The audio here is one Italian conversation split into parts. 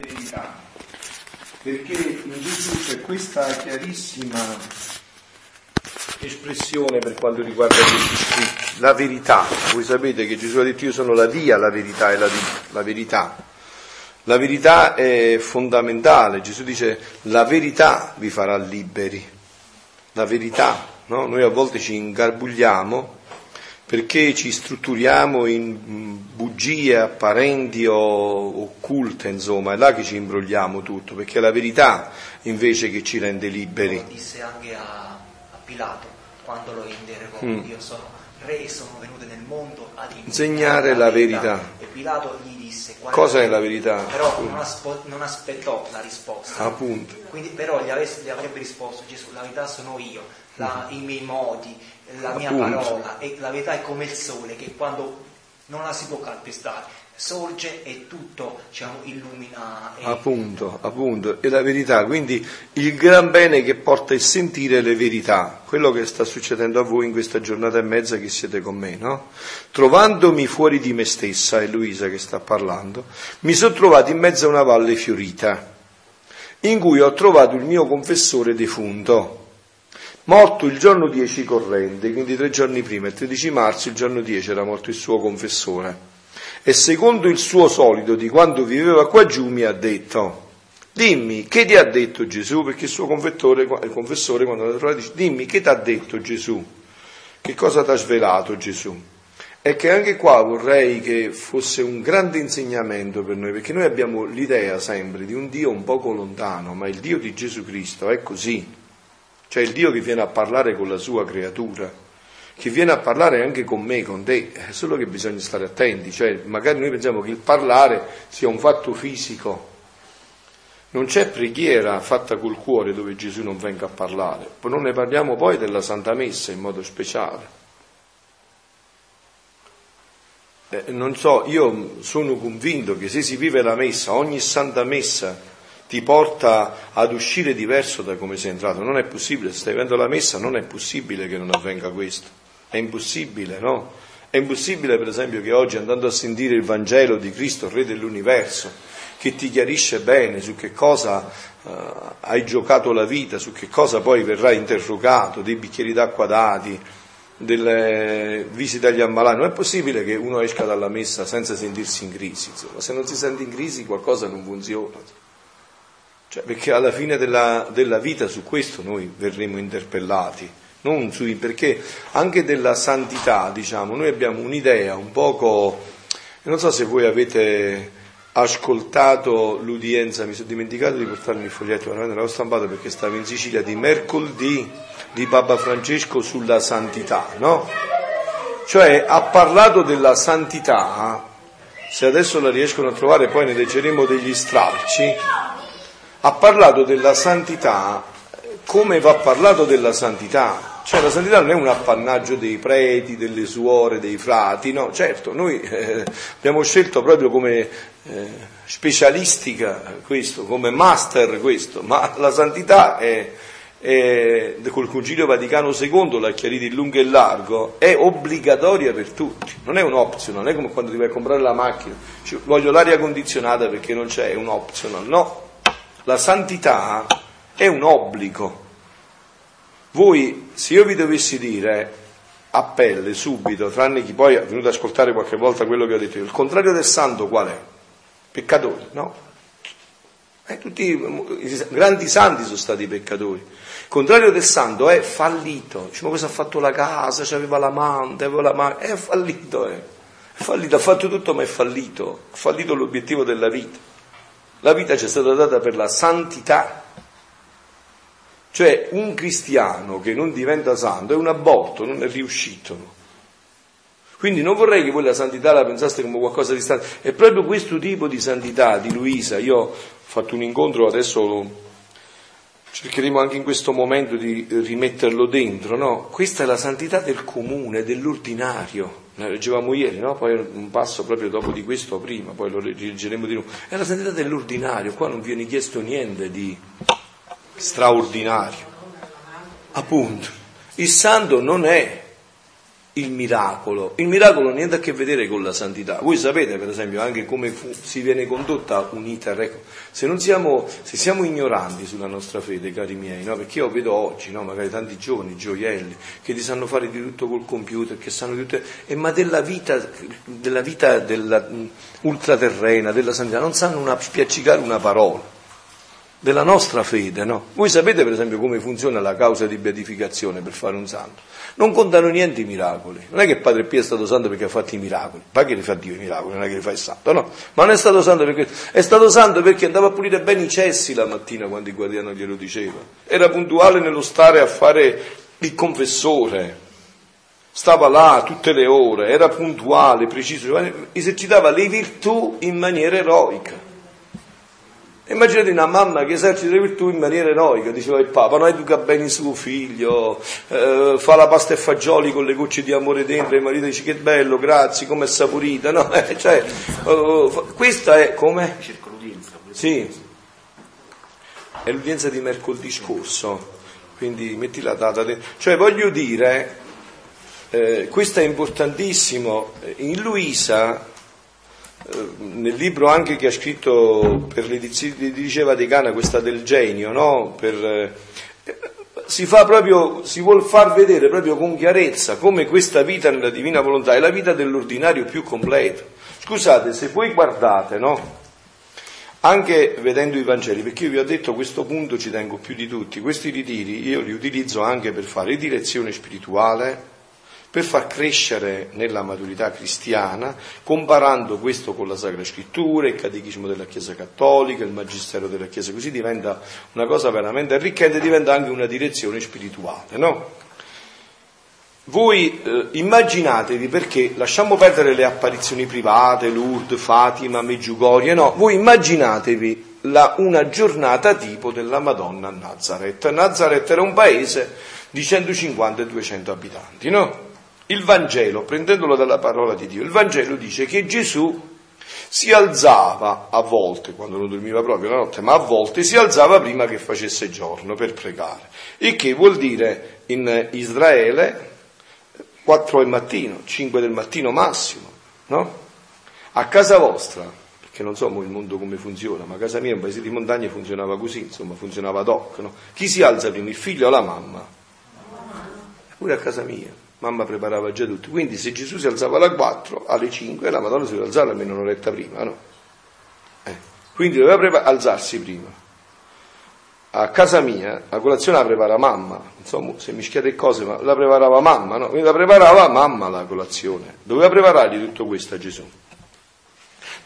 verità, perché in Gesù c'è questa chiarissima espressione per quanto riguarda questi scritti, la verità. Voi sapete che Gesù ha detto io sono la via, la verità e la, la verità. La verità è fondamentale, Gesù dice la verità vi farà liberi, la verità, no? Noi a volte ci ingarbugliamo perché ci strutturiamo in bugie apparenti o occulte, insomma, è là che ci imbrogliamo tutto, perché è la verità invece che ci rende liberi. Lo disse anche a, a Pilato quando lo interrogò, mm. io sono re e sono venuto nel mondo ad insegnare la verità. verità. E Pilato gli disse cosa è la verità? Però non, aspo, non aspettò la risposta. Appunto. Quindi però gli, avesse, gli avrebbe risposto Gesù, la verità sono io, la, mm. i miei modi, la mia Appunto. parola e la verità è come il sole che quando non la si può calpestare sorge e tutto diciamo, illumina. E... Appunto, appunto, è la verità, quindi il gran bene che porta il sentire le verità, quello che sta succedendo a voi in questa giornata e mezza che siete con me, no? Trovandomi fuori di me stessa, è Luisa che sta parlando, mi sono trovato in mezzo a una valle fiorita, in cui ho trovato il mio confessore defunto morto il giorno 10 corrente, quindi tre giorni prima, il 13 marzo, il giorno 10 era morto il suo confessore. E secondo il suo solito di quando viveva qua giù mi ha detto, dimmi che ti ha detto Gesù, perché il suo il confessore quando l'ha trovato dice, dimmi che ti ha detto Gesù, che cosa ti ha svelato Gesù. E che anche qua vorrei che fosse un grande insegnamento per noi, perché noi abbiamo l'idea sempre di un Dio un poco lontano, ma il Dio di Gesù Cristo è così cioè il Dio che viene a parlare con la sua creatura, che viene a parlare anche con me, con te, è solo che bisogna stare attenti, cioè magari noi pensiamo che il parlare sia un fatto fisico, non c'è preghiera fatta col cuore dove Gesù non venga a parlare, non ne parliamo poi della Santa Messa in modo speciale. Eh, non so, io sono convinto che se si vive la messa, ogni Santa Messa, ti porta ad uscire diverso da come sei entrato. Non è possibile, se stai vivendo la messa non è possibile che non avvenga questo. È impossibile, no? È impossibile, per esempio, che oggi andando a sentire il Vangelo di Cristo, Re dell'universo, che ti chiarisce bene su che cosa uh, hai giocato la vita, su che cosa poi verrai interrogato, dei bicchieri d'acqua dati, delle visite agli ammalati. Non è possibile che uno esca dalla messa senza sentirsi in crisi, insomma. Se non si sente in crisi qualcosa non funziona. Cioè, perché alla fine della, della, vita su questo noi verremo interpellati, non sui, perché anche della santità, diciamo, noi abbiamo un'idea un poco, non so se voi avete ascoltato l'udienza, mi sono dimenticato di portarmi il foglietto, veramente l'avevo stampato perché stavo in Sicilia, di mercoledì di Papa Francesco sulla santità, no? Cioè ha parlato della santità, se adesso la riescono a trovare poi ne leggeremo degli stralci, ha parlato della santità come va parlato della santità. Cioè la santità non è un appannaggio dei preti, delle suore, dei frati, no, certo, noi eh, abbiamo scelto proprio come eh, specialistica questo, come master questo, ma la santità è, è, col Concilio Vaticano II l'ha chiarito in lungo e largo, è obbligatoria per tutti, non è un optional, non è come quando ti vai a comprare la macchina, cioè, voglio l'aria condizionata perché non c'è, è un optional, no, la santità è un obbligo. Voi, se io vi dovessi dire a pelle, subito, tranne chi poi è venuto ad ascoltare qualche volta quello che ho detto io, il contrario del santo qual è? Peccatori, no? Eh, tutti i grandi santi sono stati peccatori. Il contrario del santo è fallito. Dice, ma cosa ha fatto la casa? Aveva l'amante, aveva la macchina. È fallito, eh. È fallito, ha fatto tutto ma è fallito. Ha fallito l'obiettivo della vita. La vita ci è stata data per la santità. Cioè un cristiano che non diventa santo è un aborto, non è riuscito. Quindi non vorrei che voi la santità la pensaste come qualcosa di distante. È proprio questo tipo di santità di Luisa. Io ho fatto un incontro, adesso cercheremo anche in questo momento di rimetterlo dentro. No? Questa è la santità del comune, dell'ordinario la leggevamo ieri, no? poi un passo proprio dopo di questo prima, poi lo leggeremo di nuovo. È la santità dell'ordinario, qua non viene chiesto niente di straordinario. Appunto, il santo non è il miracolo. Il miracolo niente a che vedere con la santità. Voi sapete, per esempio, anche come fu, si viene condotta un iter. Ecco, se, siamo, se siamo ignoranti sulla nostra fede, cari miei, no? perché io vedo oggi, no? magari tanti giovani, gioielli, che ti sanno fare di tutto col computer, che sanno di tutto, eh, ma della vita, della vita della, um, ultraterrena, della santità, non sanno una, spiaccicare una parola della nostra fede, no? Voi sapete per esempio come funziona la causa di beatificazione per fare un santo? Non contano niente i miracoli. Non è che Padre Pio è stato santo perché ha fatto i miracoli, ma che li fa Dio i miracoli, non è che li fa il santo, no? Ma non è stato santo perché è stato santo perché andava a pulire bene i cessi la mattina quando il guardiano glielo diceva. Era puntuale nello stare a fare il confessore. Stava là tutte le ore, era puntuale, preciso, esercitava le virtù in maniera eroica. Immaginate una mamma che esercita le virtù in maniera eroica, diceva il Papa, non educa bene il suo figlio, eh, fa la pasta e fagioli con le gocce di amore dentro, e il marito dice che bello, grazie, come è saporita, no? Eh, cioè, uh, questa è come? Cerco l'udienza. Sì, è l'udienza di mercoledì scorso, quindi metti la data dentro. Cioè voglio dire, eh, questo è importantissimo, in Luisa eh, nel libro anche che ha scritto per l'edizione di Cana, questa del genio, no? per, eh, si fa proprio, si vuol far vedere proprio con chiarezza come questa vita nella divina volontà è la vita dell'ordinario più completo. Scusate, se voi guardate, no? Anche vedendo i Vangeli, perché io vi ho detto questo punto ci tengo più di tutti, questi ritiri io li utilizzo anche per fare direzione spirituale, per far crescere nella maturità cristiana, comparando questo con la Sacra Scrittura, il Catechismo della Chiesa Cattolica, il Magistero della Chiesa, così diventa una cosa veramente arricchente, diventa anche una direzione spirituale, no? Voi eh, immaginatevi perché lasciamo perdere le apparizioni private, Lourdes, Fatima, Meggiugorie, no, voi immaginatevi la, una giornata tipo della Madonna a Nazareth. Nazareth era un paese di 150-200 abitanti, no? Il Vangelo, prendendolo dalla parola di Dio, il Vangelo dice che Gesù si alzava a volte, quando non dormiva proprio la notte, ma a volte si alzava prima che facesse giorno per pregare. Il che vuol dire in Israele 4 del mattino, 5 del mattino massimo, no? A casa vostra, perché non so il mondo come funziona, ma a casa mia, un paese di montagna, funzionava così, insomma, funzionava ad hoc, no? Chi si alza prima, il figlio o la mamma? Pure a casa mia mamma preparava già tutto. Quindi se Gesù si alzava alle 4, alle 5, la Madonna si doveva alzare almeno un'oretta prima, no? Eh. Quindi doveva prepa- alzarsi prima. A casa mia la colazione la prepara mamma, insomma se mischiate cose, ma la preparava mamma, no? Quindi la preparava mamma la colazione. Doveva preparargli tutto questo a Gesù.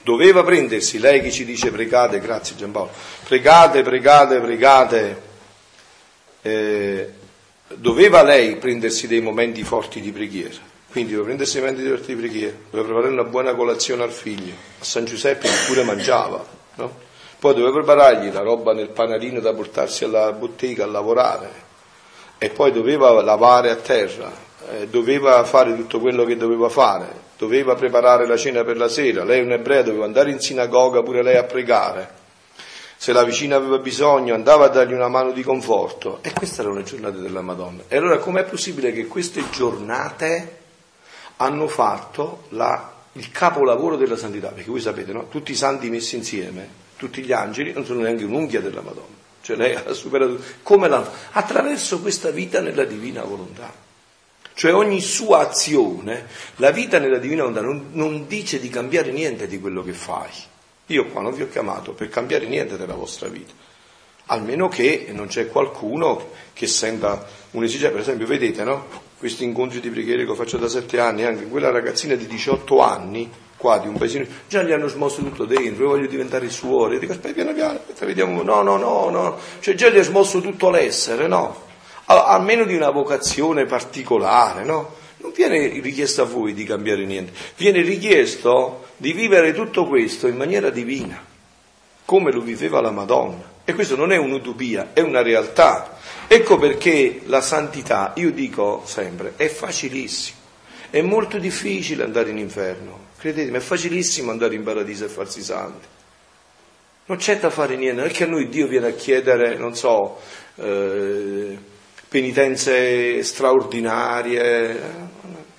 Doveva prendersi, lei che ci dice pregate, grazie Giampaolo, pregate, pregate, pregate, eh, doveva lei prendersi dei momenti forti di preghiera. Quindi doveva prendersi dei momenti forti di preghiera, doveva preparare una buona colazione al figlio, a San Giuseppe che pure mangiava, no? Poi doveva preparargli la roba nel panarino da portarsi alla bottega a lavorare e poi doveva lavare a terra, eh, doveva fare tutto quello che doveva fare, doveva preparare la cena per la sera, lei è un'ebrea, doveva andare in sinagoga pure lei a pregare se la vicina aveva bisogno andava a dargli una mano di conforto. E queste erano le giornate della Madonna. E allora com'è possibile che queste giornate hanno fatto la, il capolavoro della santità? Perché voi sapete, no? Tutti i santi messi insieme, tutti gli angeli, non sono neanche un'unghia della Madonna. Cioè lei ha superato come l'ha attraverso questa vita nella divina volontà. Cioè ogni sua azione, la vita nella divina volontà non, non dice di cambiare niente di quello che fai io qua non vi ho chiamato per cambiare niente della vostra vita, almeno che non c'è qualcuno che senta un'esigenza. Per esempio, vedete, no? Questi incontri di preghiere che faccio da sette anni, anche quella ragazzina di 18 anni, qua di un paesino, già gli hanno smosso tutto dentro, io voglio diventare suore, dico aspetta piano piano, aspetta, vediamo, no, no, no, no, cioè già gli ha smosso tutto l'essere, no? Almeno di una vocazione particolare, no? Non viene richiesto a voi di cambiare niente, viene richiesto di vivere tutto questo in maniera divina, come lo viveva la Madonna. E questo non è un'utopia, è una realtà. Ecco perché la santità, io dico sempre, è facilissimo. È molto difficile andare in inferno, credetemi, è facilissimo andare in paradiso e farsi santi. Non c'è da fare niente, non è che a noi Dio viene a chiedere, non so, eh, penitenze straordinarie.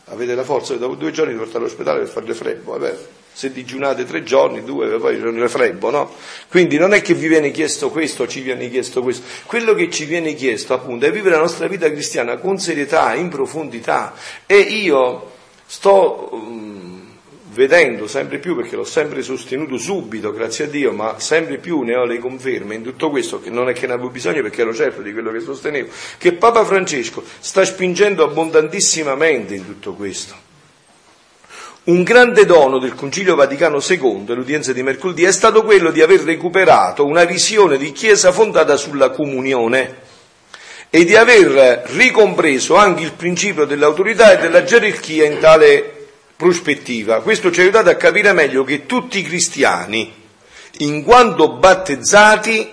avete la forza dopo due giorni di portare all'ospedale per fare le frebbo, vabbè. se digiunate tre giorni, due, poi sono le frebbo, no? Quindi non è che vi viene chiesto questo, ci viene chiesto questo, quello che ci viene chiesto appunto è vivere la nostra vita cristiana con serietà, in profondità e io sto... Um, vedendo sempre più, perché l'ho sempre sostenuto subito, grazie a Dio, ma sempre più ne ho le conferme in tutto questo, che non è che ne avevo bisogno perché ero certo di quello che sostenevo, che Papa Francesco sta spingendo abbondantissimamente in tutto questo. Un grande dono del Concilio Vaticano II, l'udienza di mercoledì, è stato quello di aver recuperato una visione di Chiesa fondata sulla comunione e di aver ricompreso anche il principio dell'autorità e della gerarchia in tale prospettiva. Questo ci ha aiutato a capire meglio che tutti i cristiani, in quanto battezzati,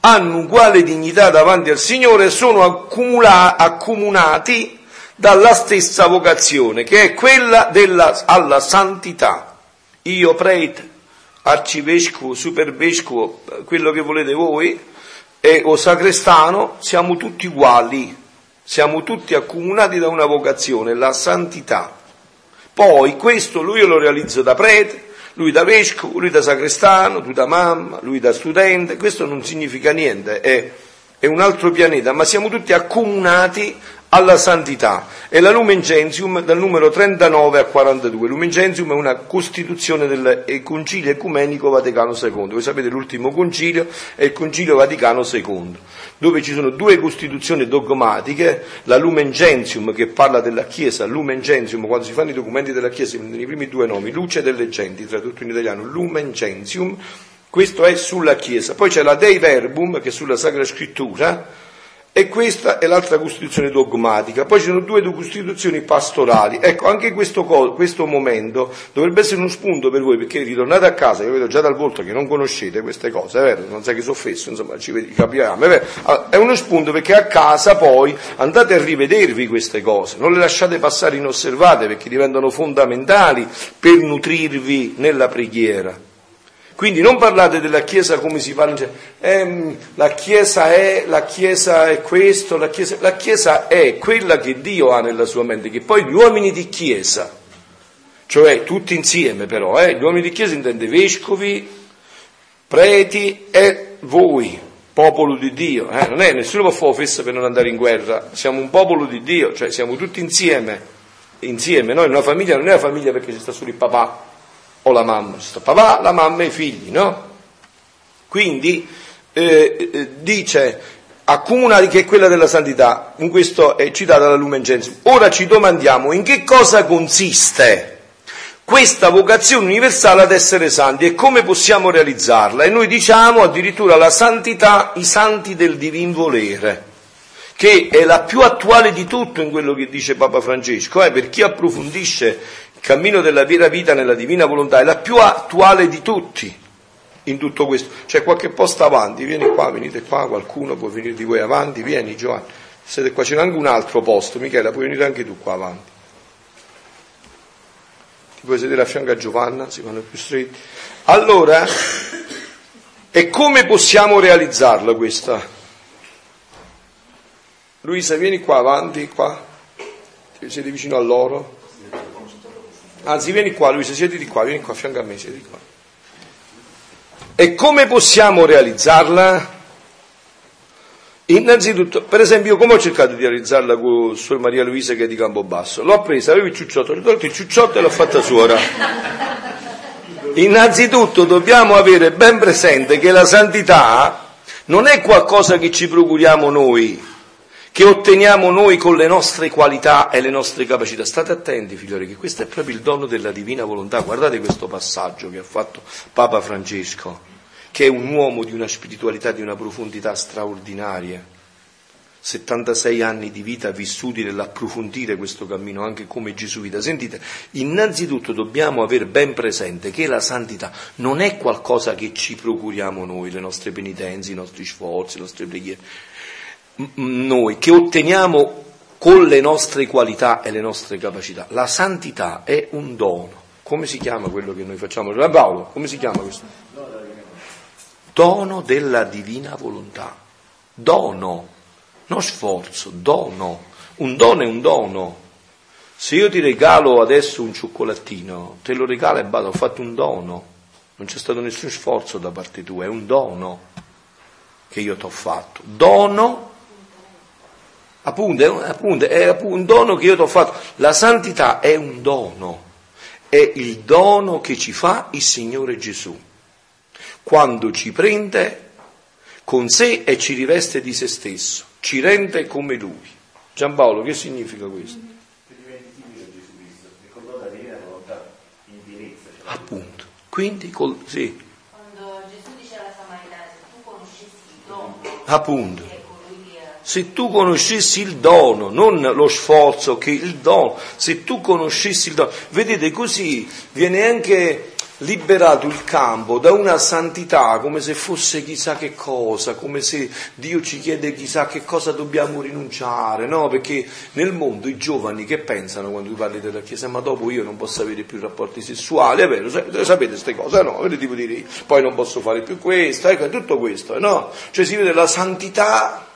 hanno uguale dignità davanti al Signore e sono accumula- accomunati dalla stessa vocazione, che è quella della, alla santità. Io prete, arcivescovo, supervescovo, quello che volete voi, e o sacrestano, siamo tutti uguali, siamo tutti accomunati da una vocazione, la santità. Poi questo lui lo realizzo da prete, lui da vescovo, lui da sacrestano, tu da mamma, lui da studente, questo non significa niente, è, è un altro pianeta, ma siamo tutti accomunati alla santità. E la Lumen Gentium dal numero 39 a 42. Lumen Gentium è una costituzione del Concilio Ecumenico Vaticano II. Voi sapete l'ultimo concilio è il Concilio Vaticano II, dove ci sono due costituzioni dogmatiche, la Lumen Gentium che parla della Chiesa, Lumen Gentium quando si fanno i documenti della Chiesa si prendono i primi due nomi, Luce delle Genti, tradotto in italiano, Lumen Gentium, questo è sulla Chiesa. Poi c'è la Dei Verbum che è sulla Sacra Scrittura, e questa è l'altra Costituzione dogmatica. Poi ci sono due Costituzioni pastorali. Ecco, anche questo, questo, momento dovrebbe essere uno spunto per voi, perché ritornate a casa, io vedo già dal volto che non conoscete queste cose, è vero? Non sai che sono fesso, insomma, ci vedi, capiamo, è vero? Allora, è uno spunto perché a casa poi andate a rivedervi queste cose, non le lasciate passare inosservate perché diventano fondamentali per nutrirvi nella preghiera. Quindi non parlate della Chiesa come si parla, cioè, ehm, la Chiesa è, la Chiesa è questo, la chiesa, la chiesa è quella che Dio ha nella sua mente, che poi gli uomini di Chiesa, cioè tutti insieme però, eh, gli uomini di Chiesa intende vescovi, preti e voi, popolo di Dio, eh, non è, nessuno può fare festa per non andare in guerra, siamo un popolo di Dio, cioè siamo tutti insieme, insieme, noi una famiglia non è una famiglia perché ci sta solo il papà, o la mamma, sta papà, la mamma e i figli, no? Quindi eh, eh, dice accomunati che è quella della santità, in questo è citata la Lumen Gentium. Ora ci domandiamo in che cosa consiste questa vocazione universale ad essere santi e come possiamo realizzarla. E noi diciamo addirittura la santità, i santi del divin volere, che è la più attuale di tutto in quello che dice Papa Francesco, eh, per chi approfondisce cammino della vera vita nella divina volontà è la più attuale di tutti in tutto questo. C'è qualche posto avanti, vieni qua, venite qua, qualcuno può venire di voi avanti, vieni Giovanni. Siete qua, c'è anche un altro posto, Michela, puoi venire anche tu qua avanti. Ti puoi sedere a fianco a Giovanna, si fanno più stretti. Allora, e come possiamo realizzarla questa? Luisa, vieni qua avanti, qua, siete vicino a loro. Anzi, vieni qua, Luisa, siediti qua, vieni qua a fianco a me, siediti qua. E come possiamo realizzarla? Innanzitutto, per esempio, come ho cercato di realizzarla con Suor Maria Luisa che è di Campobasso? L'ho presa, avevo il ciucciotto, ho tolto il ciucciotto e l'ho fatta suora. Innanzitutto dobbiamo avere ben presente che la santità non è qualcosa che ci procuriamo noi, che otteniamo noi con le nostre qualità e le nostre capacità. State attenti, figlioli, che questo è proprio il dono della divina volontà. Guardate questo passaggio che ha fatto Papa Francesco, che è un uomo di una spiritualità, di una profondità straordinaria. 76 anni di vita vissuti nell'approfondire questo cammino anche come gesuita. Sentite, innanzitutto dobbiamo avere ben presente che la santità non è qualcosa che ci procuriamo noi, le nostre penitenze, i nostri sforzi, le nostre preghiere noi, che otteniamo con le nostre qualità e le nostre capacità. La santità è un dono. Come si chiama quello che noi facciamo? Paolo, come si chiama questo? Dono della divina volontà. Dono, non sforzo, dono. Un dono è un dono. Se io ti regalo adesso un cioccolatino, te lo regalo e basta, ho fatto un dono, non c'è stato nessun sforzo da parte tua, è un dono che io ti ho fatto. Dono, appunto, è, appunto, è un dono che io ti ho fatto. La santità è un dono, è il dono che ci fa il Signore Gesù. Quando ci prende con sé e ci riveste di se stesso, ci rende come Lui. Giampaolo, che significa questo? Appunto. Quindi, col, sì. Quando Gesù dice alla Samaritana, se tu conoscessi il dono, Appunto. Se tu conoscessi il dono, non lo sforzo, che il dono, se tu conoscessi il dono, vedete così viene anche liberato il campo da una santità come se fosse chissà che cosa, come se Dio ci chiede chissà che cosa dobbiamo rinunciare, no? Perché nel mondo i giovani che pensano quando tu parli della Chiesa, ma dopo io non posso avere più rapporti sessuali, è vero, sapete queste cose, no? Avete tipo dire, poi non posso fare più questo, ecco, tutto questo, no? Cioè si vede la santità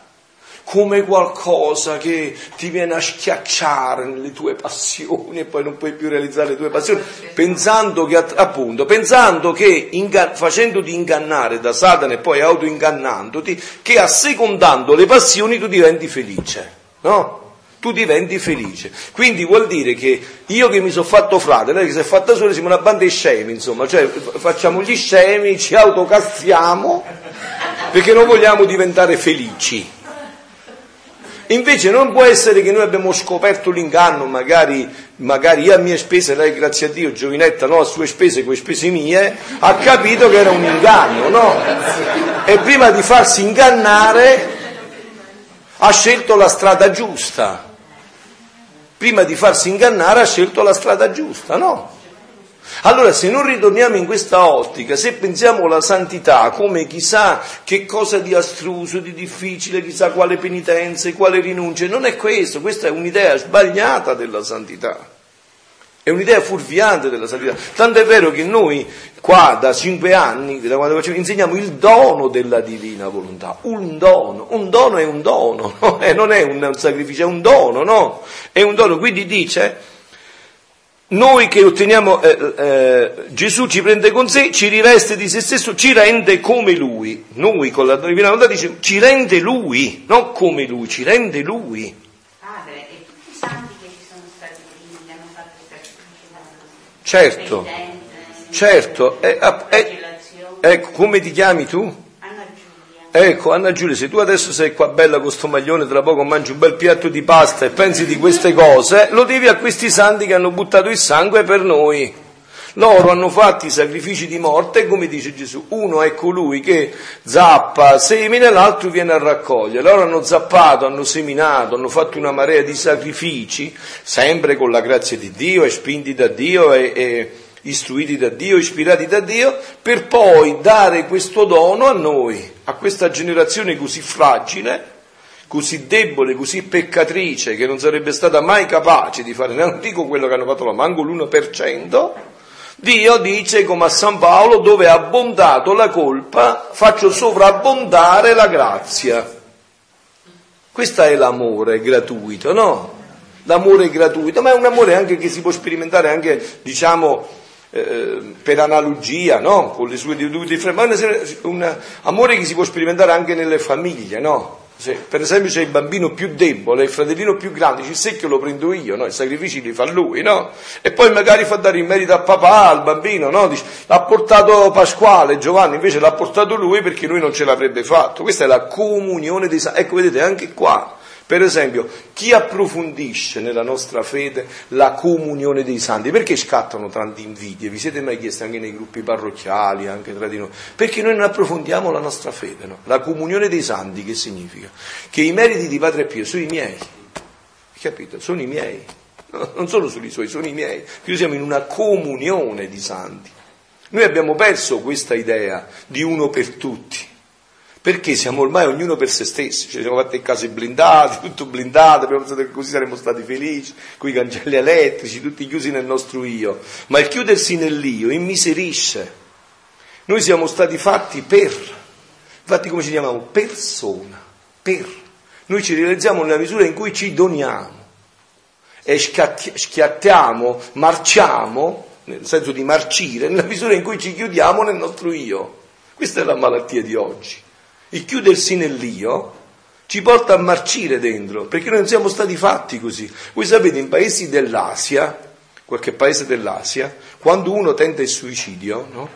come qualcosa che ti viene a schiacciare nelle tue passioni e poi non puoi più realizzare le tue passioni, pensando che, appunto, pensando che inga- facendoti ingannare da Satana e poi autoingannandoti, che assecondando le passioni tu diventi felice, no? Tu diventi felice. Quindi vuol dire che io che mi sono fatto frate, lei che si è fatta sola, siamo una banda di scemi, insomma, cioè facciamo gli scemi, ci autocastiamo perché non vogliamo diventare felici. Invece non può essere che noi abbiamo scoperto l'inganno, magari, magari io a mie spese, lei grazie a Dio, giovinetta, no, a sue spese, quelle spese mie, ha capito che era un inganno, no? E prima di farsi ingannare ha scelto la strada giusta. Prima di farsi ingannare ha scelto la strada giusta, no? Allora, se non ritorniamo in questa ottica, se pensiamo alla santità come chissà che cosa di astruso, di difficile, chissà quale penitenza, quale rinuncia, non è questo, questa è un'idea sbagliata della santità. È un'idea fuorviante della santità. Tanto è vero che noi qua da cinque anni, da quando facciamo, insegniamo il dono della divina volontà. Un dono. Un dono è un dono, no? eh, non è un sacrificio, è un dono, no? È un dono. Quindi dice noi che otteniamo, eh, eh, Gesù ci prende con sé, ci riveste di se stesso, ci rende come Lui. Noi con la Divina Volontà diciamo ci rende Lui, non come Lui, ci rende Lui. Padre, e tutti i santi che ci sono stati prima, che hanno fatto questa Certo, certo. Eh, eh, ecco, come ti chiami tu? Ecco, Anna Giulia, se tu adesso sei qua bella con sto maglione, tra poco mangi un bel piatto di pasta e pensi di queste cose, lo devi a questi santi che hanno buttato il sangue per noi. Loro hanno fatto i sacrifici di morte, come dice Gesù, uno è colui che zappa, semina, l'altro viene a raccogliere. Loro hanno zappato, hanno seminato, hanno fatto una marea di sacrifici, sempre con la grazia di Dio e spinti da Dio e, e istruiti da Dio, ispirati da Dio, per poi dare questo dono a noi, a questa generazione così fragile, così debole, così peccatrice, che non sarebbe stata mai capace di fare, non dico quello che hanno fatto la manco l'1%, Dio dice come a San Paolo, dove ha abbondato la colpa, faccio sovrabbondare la grazia. Questo è l'amore gratuito, no? L'amore gratuito, ma è un amore anche che si può sperimentare anche, diciamo, eh, per analogia, no? con le sue dovute ma un amore che si può sperimentare anche nelle famiglie, no? Se per esempio c'è il bambino più debole, il fratellino più grande, il secchio lo prendo io, no? i sacrifici li fa lui, no? E poi magari fa dare il merito a papà, al bambino, no? Dice, l'ha portato Pasquale, Giovanni invece l'ha portato lui perché lui non ce l'avrebbe fatto. Questa è la comunione dei santi. Ecco, vedete, anche qua per esempio, chi approfondisce nella nostra fede la comunione dei santi, perché scattano tante invidie? Vi siete mai chiesti anche nei gruppi parrocchiali, anche tra di noi? Perché noi non approfondiamo la nostra fede, no? La comunione dei santi che significa? Che i meriti di Padre Pio sono i miei, capito? Sono i miei, non sono solo i suoi, sono i miei. Noi siamo in una comunione di santi. Noi abbiamo perso questa idea di uno per tutti perché siamo ormai ognuno per se stessi, ci siamo fatti in case blindate, tutto blindato, abbiamo pensato che così saremmo stati felici, con i cancelli elettrici, tutti chiusi nel nostro io. Ma il chiudersi nell'io immiserisce. Noi siamo stati fatti per, infatti come ci chiamiamo? Persona, per. Noi ci realizziamo nella misura in cui ci doniamo. e schiattiamo, marciamo, nel senso di marcire, nella misura in cui ci chiudiamo nel nostro io. Questa è la malattia di oggi. Il chiudersi nell'io ci porta a marcire dentro, perché noi non siamo stati fatti così. Voi sapete, in paesi dell'Asia, qualche paese dell'Asia, quando uno tenta il suicidio no?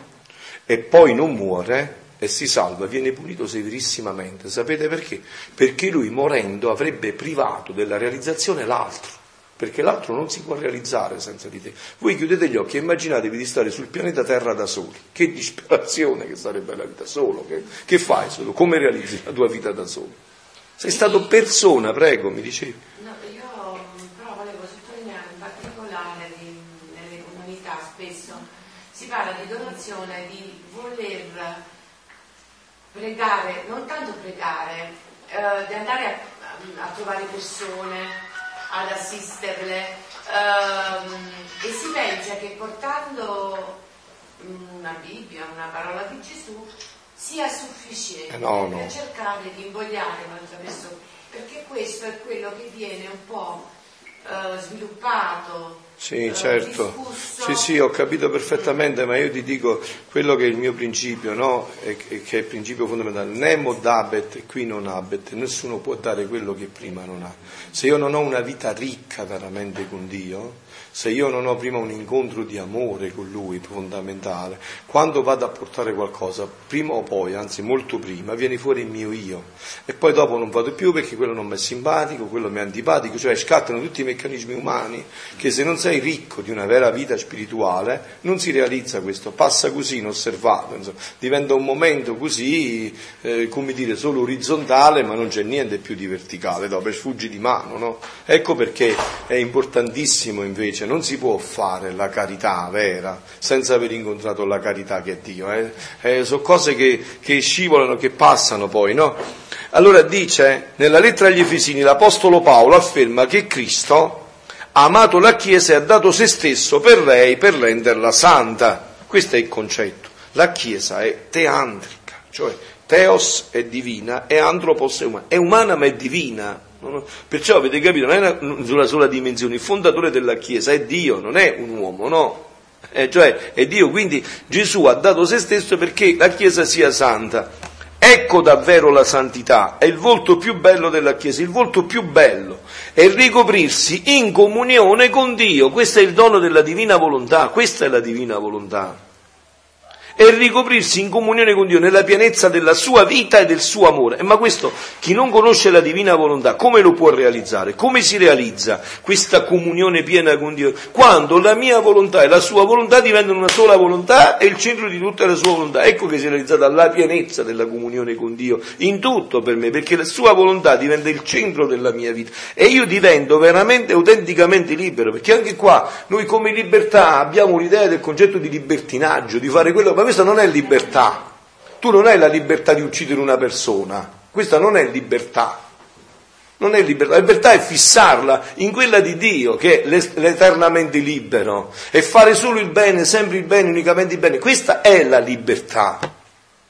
e poi non muore e si salva, viene punito severissimamente. Sapete perché? Perché lui morendo avrebbe privato della realizzazione l'altro perché l'altro non si può realizzare senza di te. Voi chiudete gli occhi e immaginatevi di stare sul pianeta Terra da soli. Che disperazione che sarebbe la vita solo. Che, che fai solo? Come realizzi la tua vita da solo? Sei stato persona, prego, mi dicevi. No, io però volevo sottolineare in particolare di, nelle comunità spesso si parla di donazione, di voler pregare, non tanto pregare, eh, di andare a, a trovare persone, ad assisterle ehm, e si pensa che portando una Bibbia, una parola di Gesù sia sufficiente eh no, no. per cercare di invogliare l'altra persona, perché questo è quello che viene un po' eh, sviluppato sì, certo. Sì, sì, ho capito perfettamente, ma io ti dico quello che è il mio principio, no? E che è il principio fondamentale. Nemo dabet qui non abet, nessuno può dare quello che prima non ha. Se io non ho una vita ricca veramente con Dio, se io non ho prima un incontro di amore con lui fondamentale, quando vado a portare qualcosa, prima o poi, anzi molto prima, viene fuori il mio io e poi dopo non vado più perché quello non mi è simpatico, quello mi è antipatico, cioè scattano tutti i meccanismi umani che se non sei ricco di una vera vita spirituale non si realizza questo, passa così inosservato, insomma, diventa un momento così, eh, come dire, solo orizzontale ma non c'è niente più di verticale, dopo sfuggi di mano, no? Ecco perché è importantissimo invece dice non si può fare la carità vera senza aver incontrato la carità che è Dio. Eh? Eh, sono cose che, che, scivolano, che passano poi, no? Allora dice, nella lettera agli Efesini, l'Apostolo Paolo afferma che Cristo ha amato la Chiesa e ha dato se stesso per lei per renderla santa. Questo è il concetto. La Chiesa è teandrica, cioè Teos è divina e Antropos è umana. È umana ma è divina. Perciò avete capito, non è una, sola dimensione, il fondatore della Chiesa è Dio, non è un uomo, no? Eh, cioè è Dio, quindi Gesù ha dato se stesso perché la Chiesa sia santa. Ecco davvero la santità, è il volto più bello della Chiesa, il volto più bello è ricoprirsi in comunione con Dio, questo è il dono della divina volontà, questa è la divina volontà e ricoprirsi in comunione con Dio nella pienezza della sua vita e del suo amore. Ma questo chi non conosce la divina volontà, come lo può realizzare? Come si realizza questa comunione piena con Dio? Quando la mia volontà e la sua volontà diventano una sola volontà e il centro di tutta la sua volontà. Ecco che si è realizzata la pienezza della comunione con Dio in tutto per me, perché la sua volontà diventa il centro della mia vita e io divento veramente autenticamente libero, perché anche qua noi come libertà abbiamo l'idea del concetto di libertinaggio, di fare quello ma questa non è libertà. Tu non hai la libertà di uccidere una persona, questa non è libertà. Non è libertà, la libertà è fissarla in quella di Dio che è l'eternamente libero e fare solo il bene, sempre il bene, unicamente il bene. Questa è la libertà.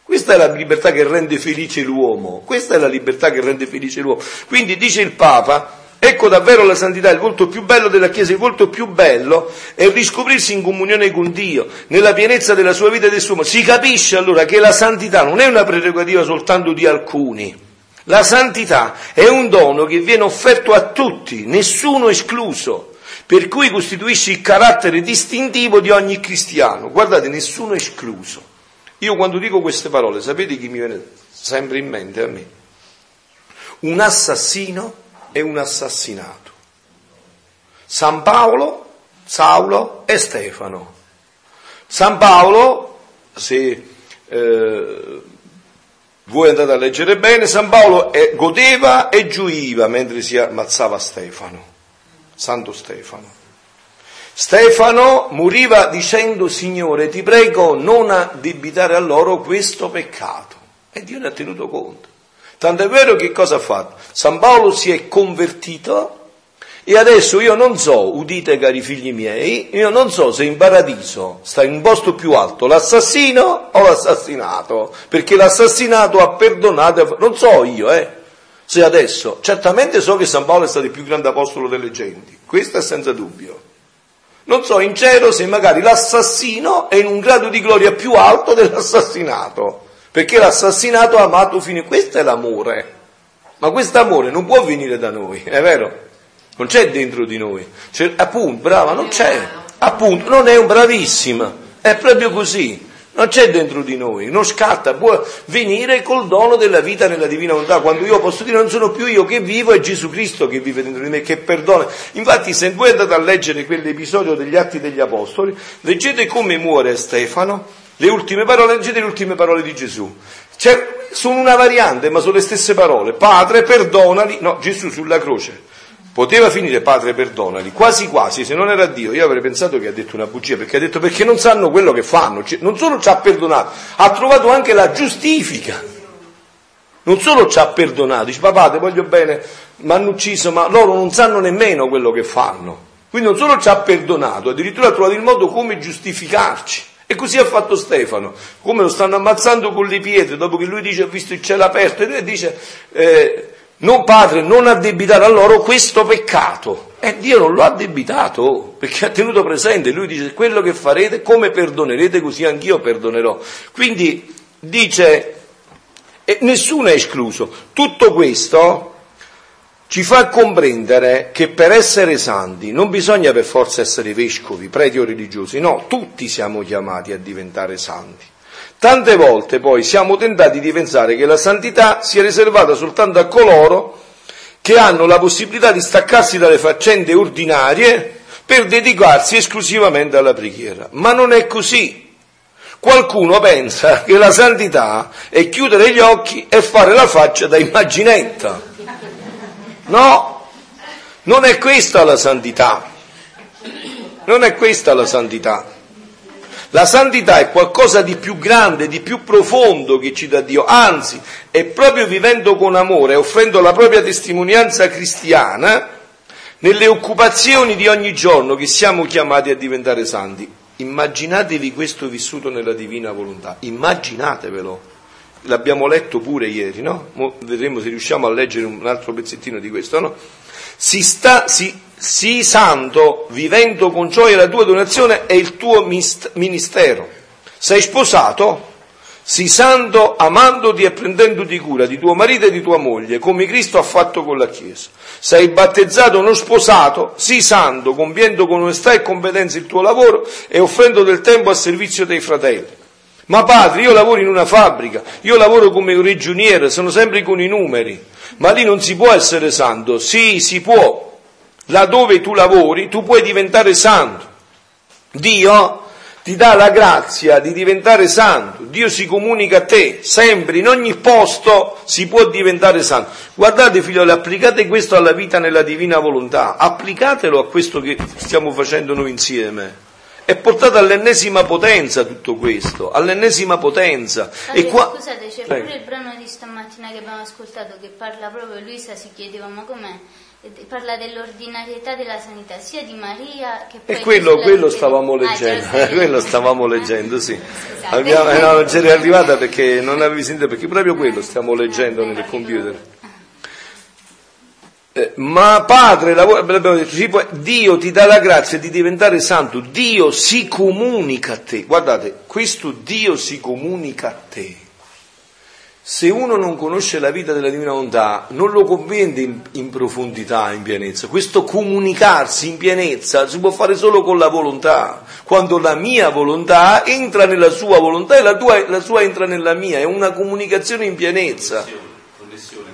Questa è la libertà che rende felice l'uomo. Questa è la libertà che rende felice l'uomo. Quindi dice il Papa, Ecco davvero la santità, il volto più bello della Chiesa, il volto più bello è riscoprirsi in comunione con Dio, nella pienezza della sua vita e del suo amore. Si capisce allora che la santità non è una prerogativa soltanto di alcuni. La santità è un dono che viene offerto a tutti, nessuno escluso, per cui costituisce il carattere distintivo di ogni cristiano. Guardate, nessuno escluso. Io quando dico queste parole, sapete chi mi viene sempre in mente a me? Un assassino e un assassinato. San Paolo, Saulo e Stefano. San Paolo, se eh, voi andate a leggere bene, San Paolo eh, godeva e giuiva mentre si ammazzava Stefano, Santo Stefano. Stefano moriva dicendo Signore ti prego non addebitare a loro questo peccato e Dio ne ha tenuto conto. Tanto è vero che cosa ha fatto? San Paolo si è convertito e adesso io non so, udite cari figli miei, io non so se in paradiso sta in un posto più alto l'assassino o l'assassinato, perché l'assassinato ha perdonato, non so io, eh. se adesso, certamente so che San Paolo è stato il più grande apostolo delle genti, questo è senza dubbio. Non so in cielo se magari l'assassino è in un grado di gloria più alto dell'assassinato, perché l'assassinato ha amato fino a... Questo è l'amore. Ma questo amore non può venire da noi, è vero? Non c'è dentro di noi. C'è, appunto, brava, non c'è. Appunto, non è un bravissima. È proprio così non c'è dentro di noi, non scatta, può venire col dono della vita nella divina volontà. Quando io posso dire non sono più io che vivo, è Gesù Cristo che vive dentro di me, che perdona. Infatti, se voi andate a leggere quell'episodio degli Atti degli Apostoli, leggete come muore Stefano, le ultime parole, leggete le ultime parole di Gesù. Cioè, sono una variante, ma sono le stesse parole. Padre, perdonali. No, Gesù sulla croce Poteva finire padre perdonali, quasi quasi, se non era Dio, io avrei pensato che ha detto una bugia, perché ha detto perché non sanno quello che fanno, cioè, non solo ci ha perdonato, ha trovato anche la giustifica. Non solo ci ha perdonato, dice papà ti voglio bene, mi hanno ucciso, ma loro non sanno nemmeno quello che fanno. Quindi non solo ci ha perdonato, addirittura ha trovato il modo come giustificarci. E così ha fatto Stefano, come lo stanno ammazzando con le pietre, dopo che lui dice ha visto il cielo aperto, e lui dice... Eh, non padre, non addebitare a loro questo peccato. E Dio non lo ha addebitato, perché ha tenuto presente, lui dice quello che farete, come perdonerete, così anch'io perdonerò. Quindi dice, nessuno è escluso. Tutto questo ci fa comprendere che per essere santi non bisogna per forza essere vescovi, preti o religiosi, no, tutti siamo chiamati a diventare santi. Tante volte poi siamo tentati di pensare che la santità sia riservata soltanto a coloro che hanno la possibilità di staccarsi dalle faccende ordinarie per dedicarsi esclusivamente alla preghiera. Ma non è così. Qualcuno pensa che la santità è chiudere gli occhi e fare la faccia da immaginetta. No, non è questa la santità. Non è questa la santità. La santità è qualcosa di più grande, di più profondo che ci dà Dio, anzi è proprio vivendo con amore, offrendo la propria testimonianza cristiana, nelle occupazioni di ogni giorno che siamo chiamati a diventare santi. Immaginatevi questo vissuto nella divina volontà, immaginatevelo. L'abbiamo letto pure ieri, no? Mo vedremo se riusciamo a leggere un altro pezzettino di questo, no? Si sta, si, sii santo, vivendo con gioia la tua donazione è il tuo ministero. Sei sposato? Sii santo amandoti e prendendoti cura di tuo marito e di tua moglie, come Cristo ha fatto con la Chiesa. Sei battezzato non sposato? Sii santo, compiendo con onestà e competenza il tuo lavoro e offrendo del tempo a servizio dei fratelli. Ma padre, io lavoro in una fabbrica, io lavoro come regioniere, sono sempre con i numeri, ma lì non si può essere santo. Sì, si può, laddove tu lavori, tu puoi diventare santo. Dio ti dà la grazia di diventare santo, Dio si comunica a te, sempre, in ogni posto si può diventare santo. Guardate figlioli, applicate questo alla vita nella divina volontà, applicatelo a questo che stiamo facendo noi insieme. È portato all'ennesima potenza tutto questo, all'ennesima potenza. Allora, qua... Scusate, c'è Prego. pure il brano di stamattina che abbiamo ascoltato che parla proprio, Luisa si chiedeva ma com'è? parla dell'ordinarietà della sanità sia di Maria che poi e quello, quello stavamo leggendo ah, quello stavamo leggendo sì Abbiamo, no, non c'eri arrivata perché non avevi sentito perché proprio quello stiamo leggendo nel computer eh, ma padre detto, Dio ti dà la grazia di diventare santo Dio si comunica a te guardate questo Dio si comunica a te se uno non conosce la vita della divina volontà, non lo comprende in, in, profondità, in pienezza. Questo comunicarsi in pienezza si può fare solo con la volontà, quando la mia volontà entra nella sua volontà e la, tua, la sua entra nella mia, è una comunicazione in pienezza.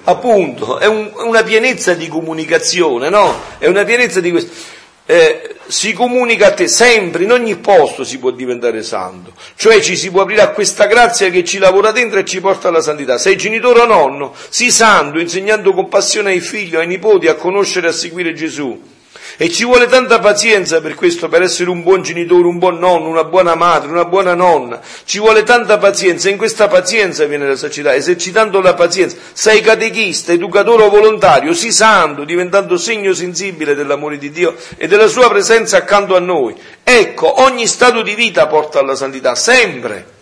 Appunto, è un, una pienezza di comunicazione, no? È una pienezza di questo eh, si comunica a te sempre, in ogni posto si può diventare santo, cioè ci si può aprire a questa grazia che ci lavora dentro e ci porta alla santità. Sei genitore o nonno, sii santo, insegnando compassione ai figli, ai nipoti a conoscere e a seguire Gesù. E ci vuole tanta pazienza per questo, per essere un buon genitore, un buon nonno, una buona madre, una buona nonna. Ci vuole tanta pazienza, e in questa pazienza viene la sacità, esercitando la pazienza. Sei catechista, educatore o volontario, sii santo, diventando segno sensibile dell'amore di Dio e della sua presenza accanto a noi. Ecco, ogni stato di vita porta alla santità, sempre.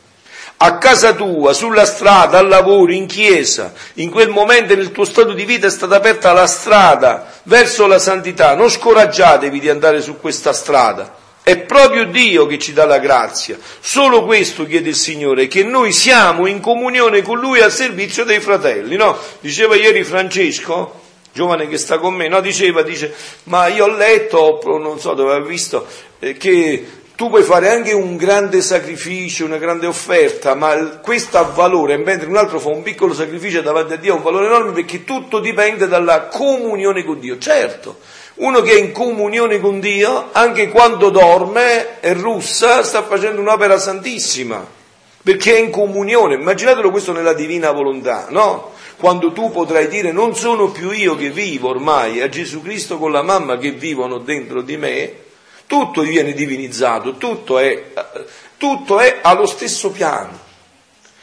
A casa tua, sulla strada, al lavoro, in chiesa, in quel momento nel tuo stato di vita è stata aperta la strada verso la santità, non scoraggiatevi di andare su questa strada. È proprio Dio che ci dà la grazia. Solo questo chiede il Signore, che noi siamo in comunione con Lui al servizio dei fratelli. No? Diceva ieri Francesco, giovane che sta con me, no? Diceva, dice, ma io ho letto, non so dove ha visto, eh, che tu puoi fare anche un grande sacrificio, una grande offerta, ma questo ha valore, mentre un altro fa un piccolo sacrificio davanti a Dio ha un valore enorme perché tutto dipende dalla comunione con Dio. Certo, uno che è in comunione con Dio, anche quando dorme, è russa, sta facendo un'opera santissima, perché è in comunione. Immaginatelo questo nella divina volontà, no? Quando tu potrai dire non sono più io che vivo ormai, è Gesù Cristo con la mamma che vivono dentro di me, tutto viene divinizzato, tutto è, tutto è allo stesso piano.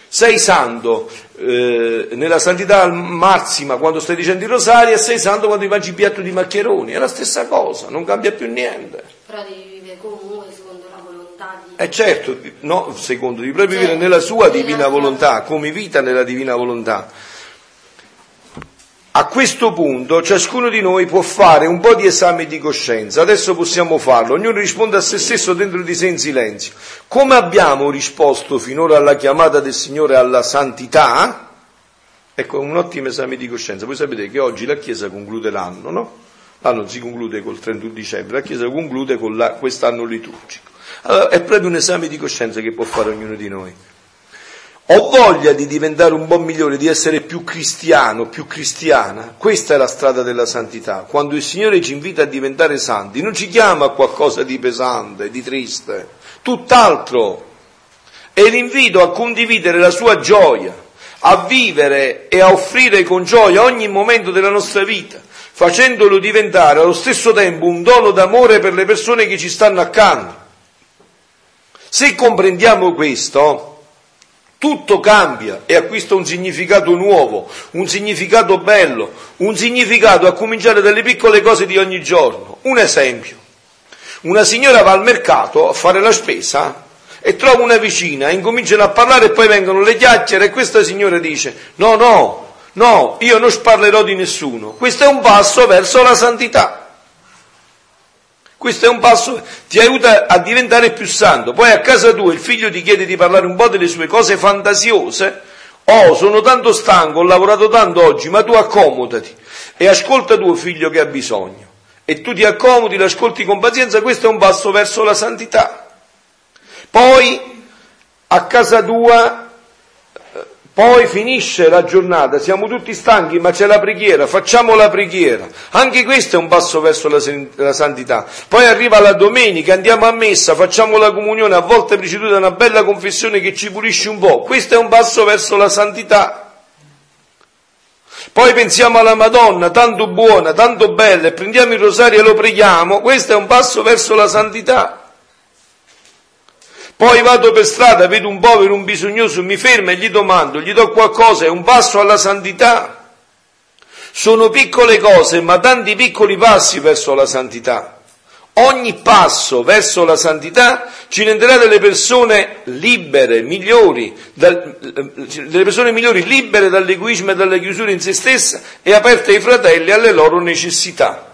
Sei santo eh, nella santità massima quando stai dicendo il rosario e sei santo quando mangi il piatto di maccheroni, è la stessa cosa, non cambia più niente. Però devi vivere comunque secondo la volontà di... Eh certo, no, secondo, devi proprio vivere nella sua divina volontà, come vita nella divina volontà. A questo punto ciascuno di noi può fare un po' di esame di coscienza, adesso possiamo farlo, ognuno risponde a se stesso dentro di sé in silenzio. Come abbiamo risposto finora alla chiamata del Signore alla santità? Ecco, un ottimo esame di coscienza. Voi sapete che oggi la Chiesa conclude l'anno, no? L'anno si conclude col 31 dicembre, la Chiesa conclude con la, quest'anno liturgico. Allora, è proprio un esame di coscienza che può fare ognuno di noi. Ho voglia di diventare un po' migliore, di essere più cristiano, più cristiana. Questa è la strada della santità. Quando il Signore ci invita a diventare santi, non ci chiama a qualcosa di pesante, di triste, tutt'altro. È l'invito a condividere la sua gioia, a vivere e a offrire con gioia ogni momento della nostra vita, facendolo diventare allo stesso tempo un dono d'amore per le persone che ci stanno accanto. Se comprendiamo questo, tutto cambia e acquista un significato nuovo, un significato bello, un significato a cominciare dalle piccole cose di ogni giorno. Un esempio. Una signora va al mercato a fare la spesa e trova una vicina, incominciano a parlare e poi vengono le chiacchiere e questa signora dice no, no, no, io non sparlerò di nessuno. Questo è un passo verso la santità. Questo è un passo, ti aiuta a diventare più santo. Poi a casa tua il figlio ti chiede di parlare un po' delle sue cose fantasiose. Oh, sono tanto stanco, ho lavorato tanto oggi, ma tu accomodati e ascolta tuo figlio che ha bisogno. E tu ti accomodi, l'ascolti con pazienza, questo è un passo verso la santità. Poi a casa tua poi finisce la giornata, siamo tutti stanchi, ma c'è la preghiera, facciamo la preghiera. Anche questo è un passo verso la, la, santità. Poi arriva la domenica, andiamo a messa, facciamo la comunione, a volte preceduta da una bella confessione che ci pulisce un po'. Questo è un passo verso la santità. Poi pensiamo alla Madonna, tanto buona, tanto bella, e prendiamo il rosario e lo preghiamo. Questo è un passo verso la santità. Poi vado per strada, vedo un povero, un bisognoso, mi fermo e gli domando, gli do qualcosa, è un passo alla santità. Sono piccole cose, ma tanti piccoli passi verso la santità. Ogni passo verso la santità ci renderà delle persone libere, migliori, delle persone migliori, libere dall'egoismo e dalle chiusure in se stessa e aperte ai fratelli alle loro necessità.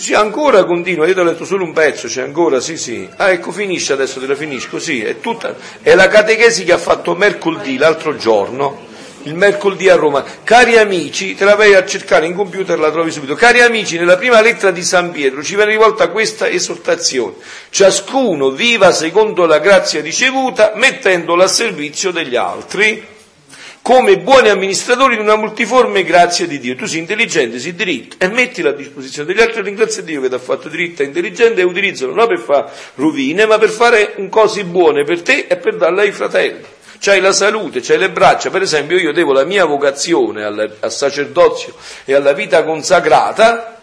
Sì, ancora continua, io ti ho letto solo un pezzo, c'è ancora, sì, sì. Ah, ecco, finisce adesso, te la finisco, sì, è tutta, è la catechesi che ha fatto mercoledì l'altro giorno, il mercoledì a Roma. Cari amici, te la vai a cercare in computer, la trovi subito. Cari amici, nella prima lettera di San Pietro ci viene rivolta questa esortazione. Ciascuno viva secondo la grazia ricevuta, mettendola a servizio degli altri come buoni amministratori di una multiforme grazia di Dio. Tu sei intelligente, sei diritto e mettila a disposizione degli altri, ringrazia Dio che ti ha fatto diritto e intelligente e utilizzalo non per fare rovine, ma per fare cose buone per te e per darle ai fratelli. C'hai la salute, c'hai le braccia, per esempio io devo la mia vocazione al, al sacerdozio e alla vita consacrata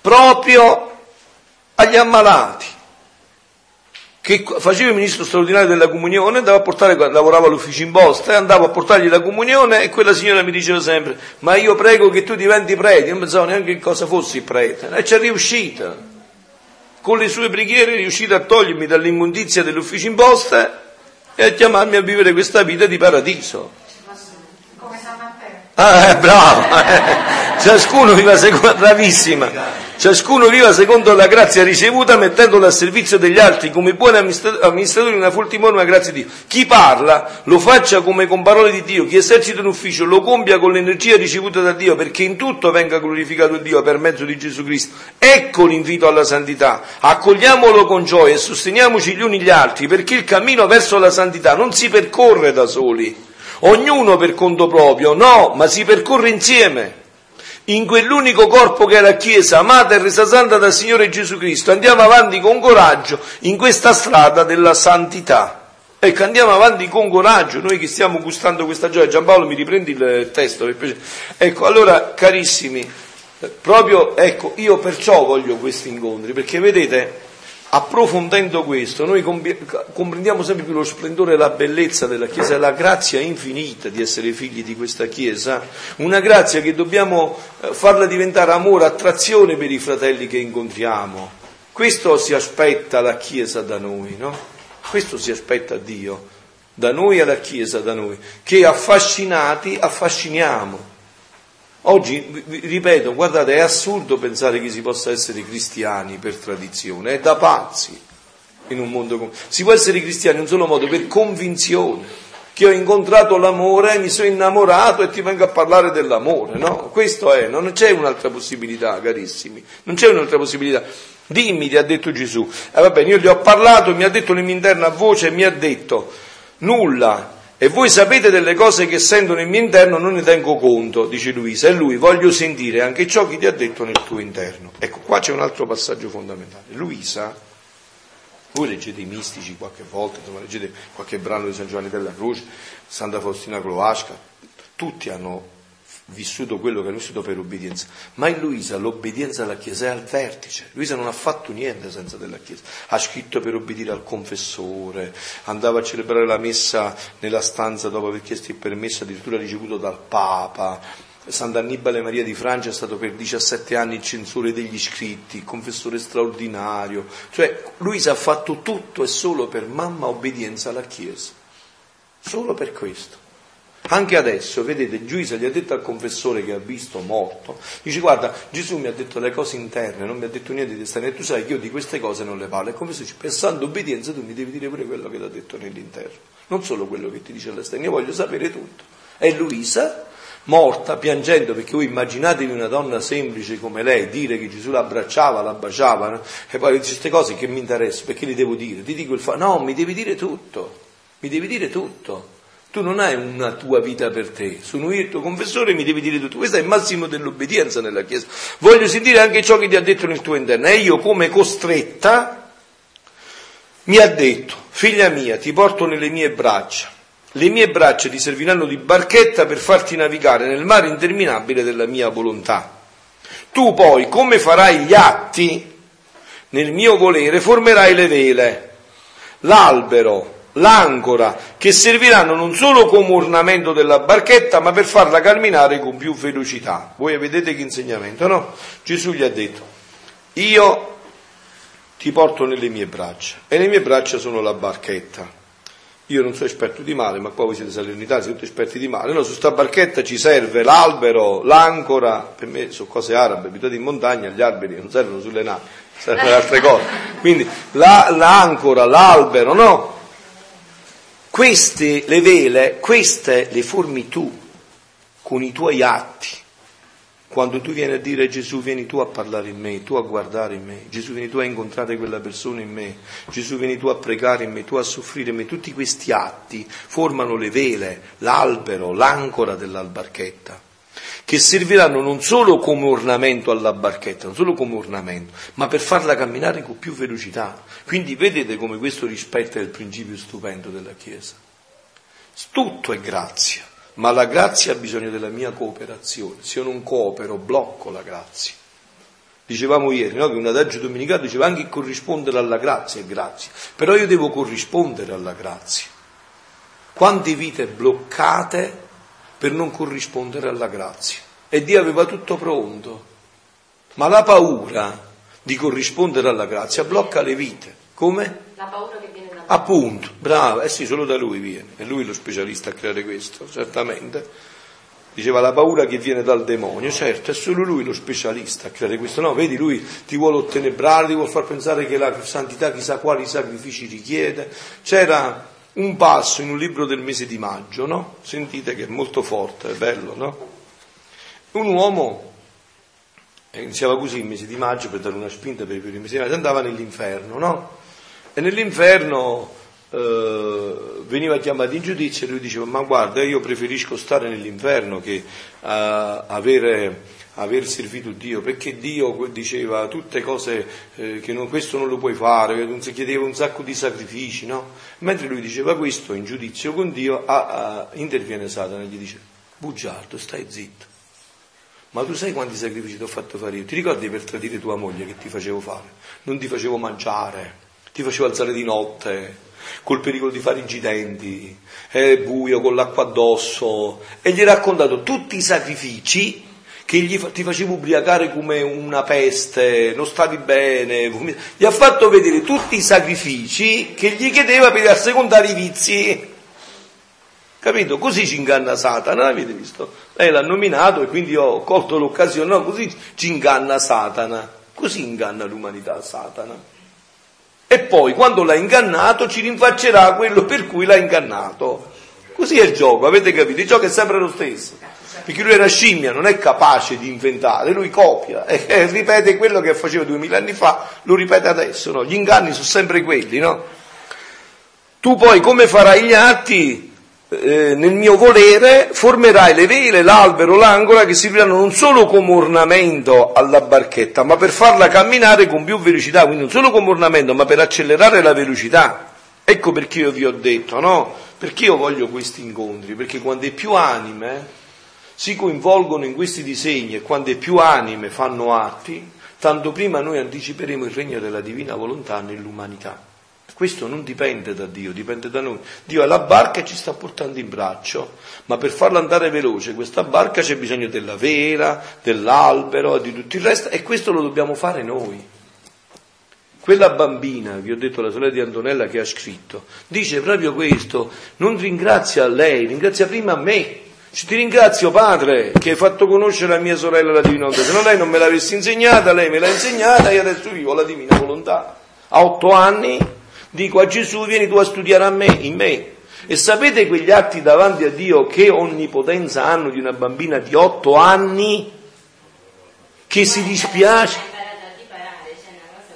proprio agli ammalati che faceva il ministro straordinario della comunione, andava a portare, lavorava all'ufficio imposta, e andavo a portargli la comunione e quella signora mi diceva sempre, ma io prego che tu diventi prete, io non pensavo neanche che cosa fossi prete, e ci è riuscita. con le sue preghiere è riuscito a togliermi dall'immondizia dell'ufficio imposta e a chiamarmi a vivere questa vita di paradiso. Come San Matteo. Ah, eh, bravo! Ciascuno viva secondo, bravissima. Ciascuno viva secondo la grazia ricevuta mettendola al servizio degli altri come buoni amministratori di una fultimorma grazia di Dio. Chi parla lo faccia come con parole di Dio, chi esercita un ufficio lo compia con l'energia ricevuta da Dio perché in tutto venga glorificato Dio per mezzo di Gesù Cristo. Ecco l'invito alla santità. Accogliamolo con gioia e sosteniamoci gli uni gli altri perché il cammino verso la santità non si percorre da soli, ognuno per conto proprio, no, ma si percorre insieme in quell'unico corpo che è la Chiesa, amata e resa santa dal Signore Gesù Cristo. Andiamo avanti con coraggio in questa strada della santità. Ecco, andiamo avanti con coraggio, noi che stiamo gustando questa gioia. Giampaolo, mi riprendi il testo per. Ecco, allora, carissimi, proprio, ecco, io perciò voglio questi incontri, perché vedete, approfondendo questo, noi comprendiamo sempre più lo splendore e la bellezza della Chiesa la grazia infinita di essere figli di questa Chiesa, una grazia che dobbiamo eh, farla diventare amore, attrazione per i fratelli che incontriamo. Questo si aspetta la Chiesa da noi, no? Questo si aspetta Dio, da noi alla Chiesa da noi, che affascinati affasciniamo Oggi, ripeto, guardate, è assurdo pensare che si possa essere cristiani per tradizione, è da pazzi in un mondo come... Si può essere cristiani in un solo modo, per convinzione, che ho incontrato l'amore, mi sono innamorato e ti vengo a parlare dell'amore, no? Questo è, non c'è un'altra possibilità, carissimi, non c'è un'altra possibilità. Dimmi, ti ha detto Gesù. E eh, va bene, io gli ho parlato, mi ha detto nella mia interna voce, mi ha detto nulla, e voi sapete delle cose che sento nel mio interno, non ne tengo conto, dice Luisa, e lui voglio sentire anche ciò che ti ha detto nel tuo interno. Ecco, qua c'è un altro passaggio fondamentale. Luisa, voi leggete i mistici qualche volta, insomma, leggete qualche brano di San Giovanni della Croce, Santa Faustina Cloasca, tutti hanno vissuto quello che hanno vissuto per obbedienza. Ma in Luisa l'obbedienza alla Chiesa è al vertice. Luisa non ha fatto niente senza della Chiesa. Ha scritto per obbedire al confessore, andava a celebrare la messa nella stanza dopo aver chiesto il permesso, addirittura ricevuto dal Papa. Sant'Annibale Maria di Francia è stato per 17 anni il censore degli scritti, confessore straordinario. Cioè, Luisa ha fatto tutto e solo per mamma obbedienza alla Chiesa. Solo per questo. Anche adesso, vedete, Giuisa gli ha detto al confessore che ha visto morto, dice guarda, Gesù mi ha detto le cose interne, non mi ha detto niente di esterno, e tu sai che io di queste cose non le parlo. E il confessore dice, pensando obbedienza tu mi devi dire pure quello che ti ha detto nell'interno, non solo quello che ti dice all'esterno, io voglio sapere tutto. E Luisa, morta, piangendo, perché voi immaginatevi una donna semplice come lei, dire che Gesù l'abbracciava, la baciava, no? e poi dice queste cose che mi interessano, perché le devo dire? Ti dico il fa, no, mi devi dire tutto, mi devi dire tutto. Tu non hai una tua vita per te, sono io il tuo confessore e mi devi dire tutto. Questo è il massimo dell'obbedienza nella Chiesa. Voglio sentire anche ciò che ti ha detto nel tuo interno. E io come costretta mi ha detto, figlia mia, ti porto nelle mie braccia. Le mie braccia ti serviranno di barchetta per farti navigare nel mare interminabile della mia volontà. Tu poi, come farai gli atti, nel mio volere formerai le vele, l'albero, l'ancora, che serviranno non solo come ornamento della barchetta, ma per farla camminare con più velocità. Voi vedete che insegnamento, no? Gesù gli ha detto, io ti porto nelle mie braccia e le mie braccia sono la barchetta. Io non sono esperto di mare, ma qua voi siete salernitani, siete tutti esperti di mare. No, su questa barchetta ci serve l'albero, l'ancora, per me sono cose arabe, abituati in montagna, gli alberi non servono sulle navi, servono altre cose. Quindi la, l'ancora, l'albero, no? Queste, le vele, queste le formi tu con i tuoi atti. Quando tu vieni a dire Gesù vieni tu a parlare in me, tu a guardare in me, Gesù vieni tu a incontrare quella persona in me, Gesù vieni tu a pregare in me, tu a soffrire in me, tutti questi atti formano le vele, l'albero, l'ancora dell'albarchetta che serviranno non solo come ornamento alla barchetta, non solo come ornamento, ma per farla camminare con più velocità. Quindi vedete come questo rispetta il principio stupendo della Chiesa. Tutto è grazia, ma la grazia ha bisogno della mia cooperazione. Se io non coopero, blocco la grazia. Dicevamo ieri no? che un adagio domenicale diceva anche corrispondere alla grazia è grazia, però io devo corrispondere alla grazia. Quante vite bloccate per non corrispondere alla grazia. E Dio aveva tutto pronto. Ma la paura di corrispondere alla grazia, blocca le vite. Come? La paura che viene da Appunto, bravo, eh sì, solo da lui viene, è lui lo specialista a creare questo, certamente. Diceva la paura che viene dal demonio, certo, è solo lui lo specialista a creare questo. No, vedi, lui ti vuole ottenebrare, ti vuole far pensare che la santità chissà quali sacrifici richiede. C'era un passo in un libro del mese di maggio, no? Sentite che è molto forte, è bello, no? Un uomo, iniziava così il mese di maggio per dare una spinta per i primi mesi di maggio, andava nell'inferno, no? E nell'inferno eh, veniva chiamato in giudizio e lui diceva ma guarda io preferisco stare nell'inferno che uh, avere, aver servito Dio perché Dio diceva tutte cose eh, che non, questo non lo puoi fare chiedeva un sacco di sacrifici no? mentre lui diceva questo in giudizio con Dio ah, ah, interviene Satana e gli dice bugiardo stai zitto ma tu sai quanti sacrifici ti ho fatto fare io? Ti ricordi per tradire tua moglie che ti facevo fare? Non ti facevo mangiare, ti facevo alzare di notte, col pericolo di fare incidenti, è buio, con l'acqua addosso, e gli ha raccontato tutti i sacrifici che gli, ti facevo ubriacare come una peste, non stavi bene, gli ha fatto vedere tutti i sacrifici che gli chiedeva per assecondare i vizi. Capito? Così ci inganna Satana, avete visto? Lei l'ha nominato e quindi ho colto l'occasione, no, così ci inganna Satana, così inganna l'umanità Satana e poi quando l'ha ingannato ci rinfaccerà quello per cui l'ha ingannato. Così è il gioco, avete capito? Il gioco è sempre lo stesso. Perché lui era scimmia, non è capace di inventare, lui copia e, ripete quello che faceva duemila anni fa, lo ripete adesso, no? Gli inganni sono sempre quelli, no? Tu poi come farai gli atti eh, nel mio volere formerai le vele, l'albero, l'angola che serviranno non solo come ornamento alla barchetta, ma per farla camminare con più velocità, quindi non solo come ornamento, ma per accelerare la velocità. Ecco perché io vi ho detto, no? Perché io voglio questi incontri? Perché quando più anime si coinvolgono in questi disegni e quando più anime fanno atti, tanto prima noi anticiperemo il regno della divina volontà nell'umanità. Questo non dipende da Dio, dipende da noi. Dio ha la barca e ci sta portando in braccio, ma per farla andare veloce questa barca c'è bisogno della vela, dell'albero, di tutto il resto e questo lo dobbiamo fare noi. Quella bambina, vi ho detto la sorella di Antonella che ha scritto, dice proprio questo, non ringrazia lei, ringrazia prima me. Ti ringrazio padre che hai fatto conoscere la mia sorella la divina volontà, se no lei non me l'avesse insegnata, lei me l'ha insegnata e adesso vivo la divina volontà. A otto anni Dico a Gesù, vieni tu a studiare a me, in me. E sapete quegli atti davanti a Dio che onnipotenza hanno di una bambina di otto anni che si dispiace?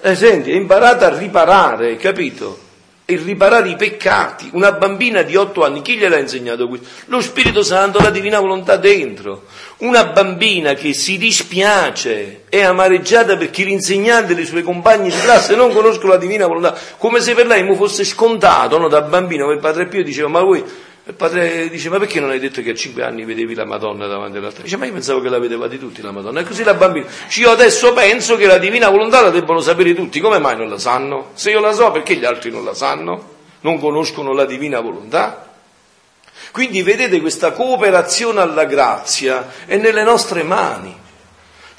Eh, senti, è imparata a riparare, capito? E riparare i peccati. Una bambina di otto anni, chi gliel'ha insegnato questo? Lo Spirito Santo, la divina volontà dentro. Una bambina che si dispiace, è amareggiata perché l'insegnante e i suoi compagni di classe non conoscono la divina volontà, come se per lei mi fosse scontato, no? da bambino, il padre Pio diceva, ma voi il padre dice, ma perché non hai detto che a cinque anni vedevi la Madonna davanti all'altare? Dice, ma io pensavo che la vedevate tutti la Madonna. E così la bambina dice, io adesso penso che la divina volontà la debbano sapere tutti. Come mai non la sanno? Se io la so, perché gli altri non la sanno? Non conoscono la divina volontà? Quindi vedete questa cooperazione alla grazia è nelle nostre mani.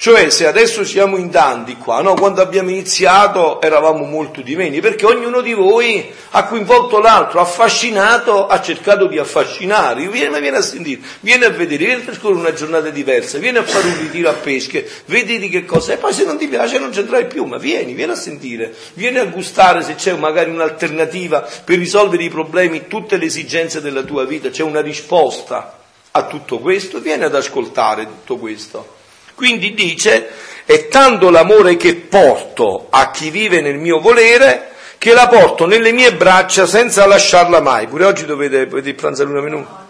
Cioè, se adesso siamo in tanti qua, no? Quando abbiamo iniziato eravamo molto di meno, perché ognuno di voi ha coinvolto l'altro, affascinato, ha cercato di affascinare. Vieni, vieni a sentire, vieni a vedere, vieni a trascorrere una giornata diversa, vieni a fare un ritiro a pesche, vedi di che cosa è, poi se non ti piace non c'entrai più, ma vieni, vieni a sentire, vieni a gustare se c'è magari un'alternativa per risolvere i problemi, tutte le esigenze della tua vita, c'è una risposta a tutto questo, vieni ad ascoltare tutto questo. Quindi dice, è tanto l'amore che porto a chi vive nel mio volere che la porto nelle mie braccia senza lasciarla mai. Pure oggi dovete, dovete pranzare una minuta.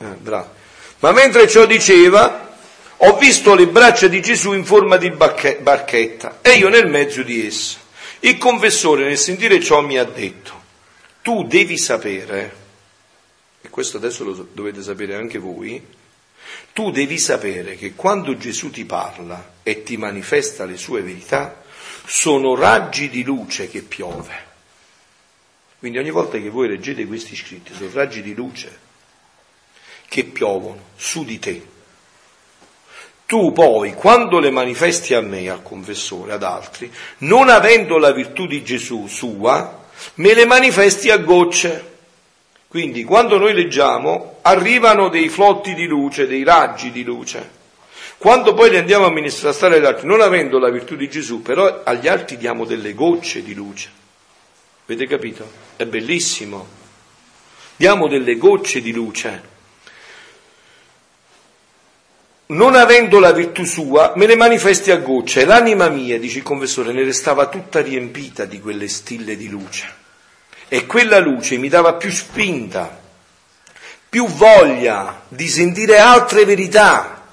Eh, Ma mentre ciò diceva, ho visto le braccia di Gesù in forma di barchetta e io nel mezzo di essa. Il confessore nel sentire ciò mi ha detto, tu devi sapere, e questo adesso lo dovete sapere anche voi, tu devi sapere che quando Gesù ti parla e ti manifesta le sue verità, sono raggi di luce che piove. Quindi ogni volta che voi leggete questi scritti, sono raggi di luce che piovono su di te. tu poi, quando le manifesti a me, al confessore, ad altri, non avendo la virtù di Gesù sua, me le manifesti a gocce. Quindi quando noi leggiamo arrivano dei flotti di luce, dei raggi di luce. Quando poi li andiamo a ministrare agli altri, non avendo la virtù di Gesù, però agli altri diamo delle gocce di luce. Avete capito? È bellissimo. Diamo delle gocce di luce non avendo la virtù sua, me ne manifesti a gocce. L'anima mia, dice il confessore, ne restava tutta riempita di quelle stille di luce. E quella luce mi dava più spinta, più voglia di sentire altre verità,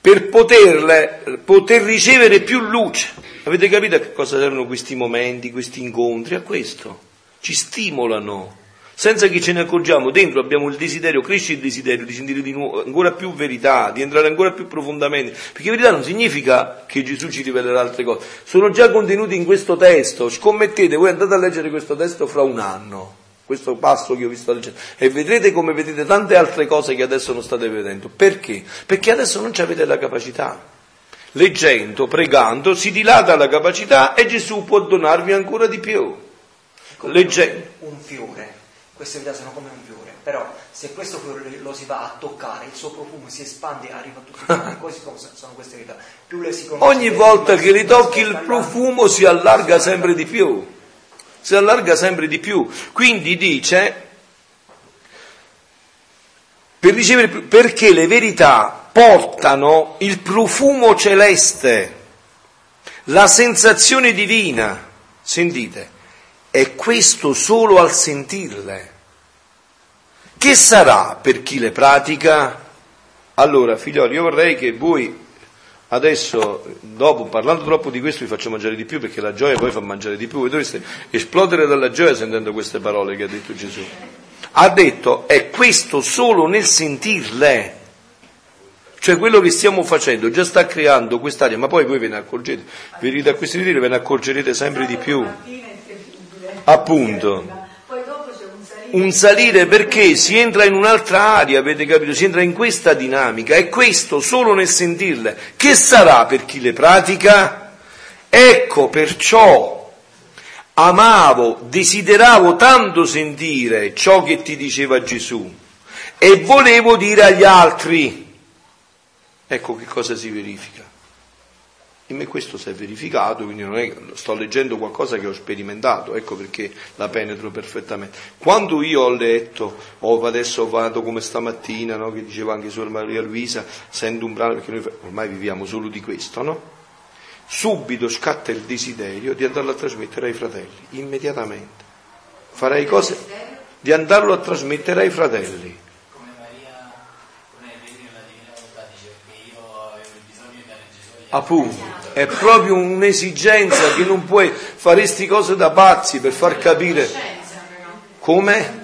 per poterle, poter ricevere più luce. Avete capito a che cosa servono questi momenti, questi incontri? A questo. Ci stimolano senza che ce ne accorgiamo, dentro abbiamo il desiderio, cresce il desiderio di sentire di nuovo ancora più verità, di entrare ancora più profondamente, perché verità non significa che Gesù ci rivelerà altre cose, sono già contenuti in questo testo, scommettete, voi andate a leggere questo testo fra un anno, questo passo che ho visto leggere, e vedrete come vedete tante altre cose che adesso non state vedendo. Perché? Perché adesso non avete la capacità. Leggendo, pregando, si dilata la capacità e Gesù può donarvi ancora di più. Leggendo. Un fiore queste verità sono come un fiore, però se questo fiore lo si va a toccare, il suo profumo si espande e arriva a tutti quanti, così come sono queste verità. Più le si conosce, Ogni volta che li tocchi il profumo si allarga sempre di più, si allarga sempre di più. Quindi dice, per ricevere, perché le verità portano il profumo celeste, la sensazione divina, sentite, è questo solo al sentirle. Che sarà per chi le pratica? Allora, figlioli, io vorrei che voi adesso, dopo, parlando troppo di questo, vi faccio mangiare di più perché la gioia poi fa mangiare di più. Voi dovreste esplodere dalla gioia sentendo queste parole che ha detto Gesù. Ha detto, è questo solo nel sentirle. Cioè quello che stiamo facendo già sta creando quest'aria, ma poi voi ve ne accorgete, venite a questi ritiri ve ne accorgerete sempre di più. Appunto un salire perché si entra in un'altra area, avete capito? Si entra in questa dinamica e questo solo nel sentirle. Che sarà per chi le pratica? Ecco perciò amavo, desideravo tanto sentire ciò che ti diceva Gesù e volevo dire agli altri. Ecco che cosa si verifica. In me questo si è verificato, quindi non è che sto leggendo qualcosa che ho sperimentato, ecco perché la penetro perfettamente. Quando io ho letto, o adesso vado come stamattina, no, che diceva anche Suor Maria Luisa, sento un brano, perché noi ormai viviamo solo di questo, no? Subito scatta il desiderio di andarlo a trasmettere ai fratelli, immediatamente. Farei cose di andarlo a trasmettere ai fratelli. Appunto è proprio un'esigenza che non puoi fare queste cose da pazzi per far capire come?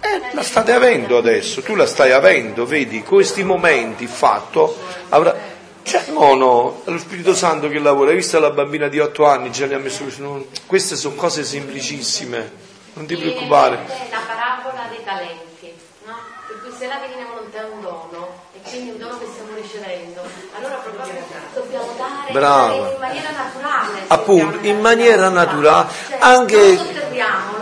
Eh, la state avendo adesso, tu la stai avendo, vedi, questi momenti fatto avrà... Cioè, no, no, è lo Spirito Santo che lavora, hai visto la bambina di otto anni, già le ha messo no, queste sono cose semplicissime, non ti preoccupare. È la parabola dei talenti, no? Per cui se la veniamo lontano un dono, quindi un dono allora proprio dobbiamo dare Brava. in maniera naturale. Appunto, in maniera naturale, Cioè, anche,